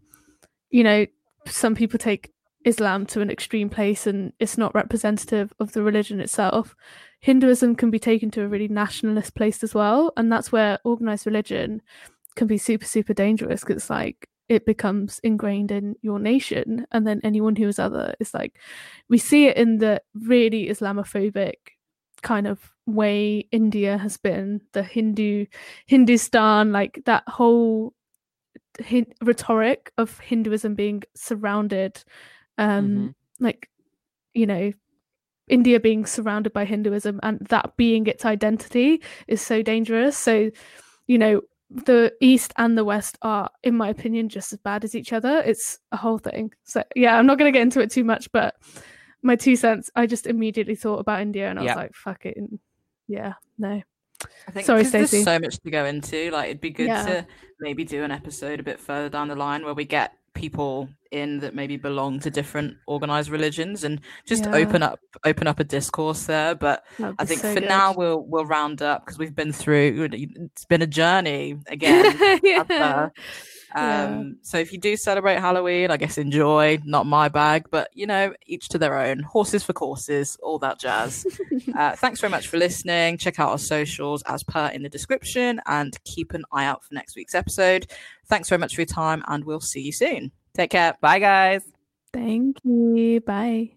Speaker 3: You know, some people take Islam to an extreme place, and it's not representative of the religion itself. Hinduism can be taken to a really nationalist place as well, and that's where organized religion can be super super dangerous because it's like it becomes ingrained in your nation and then anyone who is other is like we see it in the really islamophobic kind of way india has been the hindu hindustan like that whole hin- rhetoric of hinduism being surrounded um
Speaker 2: Mhm.
Speaker 3: like you know india being surrounded by hinduism and that being its identity is so dangerous so you know the east and the west are in my opinion just as bad as each other it's a whole thing so yeah i'm not going to get into it too much but my two cents i just immediately thought about india and i
Speaker 2: Yeah.
Speaker 3: was like fuck it yeah no
Speaker 1: I think
Speaker 3: Sorry,
Speaker 1: 'cause there's
Speaker 3: Stacey.
Speaker 1: so much to go into. Like, it'd be good
Speaker 3: Yeah.
Speaker 1: to maybe do an episode a bit further down the line where we get people in that maybe belong to different organized religions and just
Speaker 3: Yeah.
Speaker 1: open up open up a discourse there. But I think
Speaker 3: so
Speaker 1: for
Speaker 3: good.
Speaker 1: now we'll we'll round up because we've been through. It's been a journey again.
Speaker 3: yeah.
Speaker 1: Uh,
Speaker 3: Yeah.
Speaker 1: Um, so if you do celebrate Halloween, I guess enjoy. Not my bag, but you know, each to their own. Horses for courses, all that jazz. uh, thanks very much for listening. Check out our socials as per in the description, and keep an eye out for next week's episode. Thanks very much for your time, and we'll see you soon. Take care.
Speaker 2: bye guys
Speaker 3: thank you bye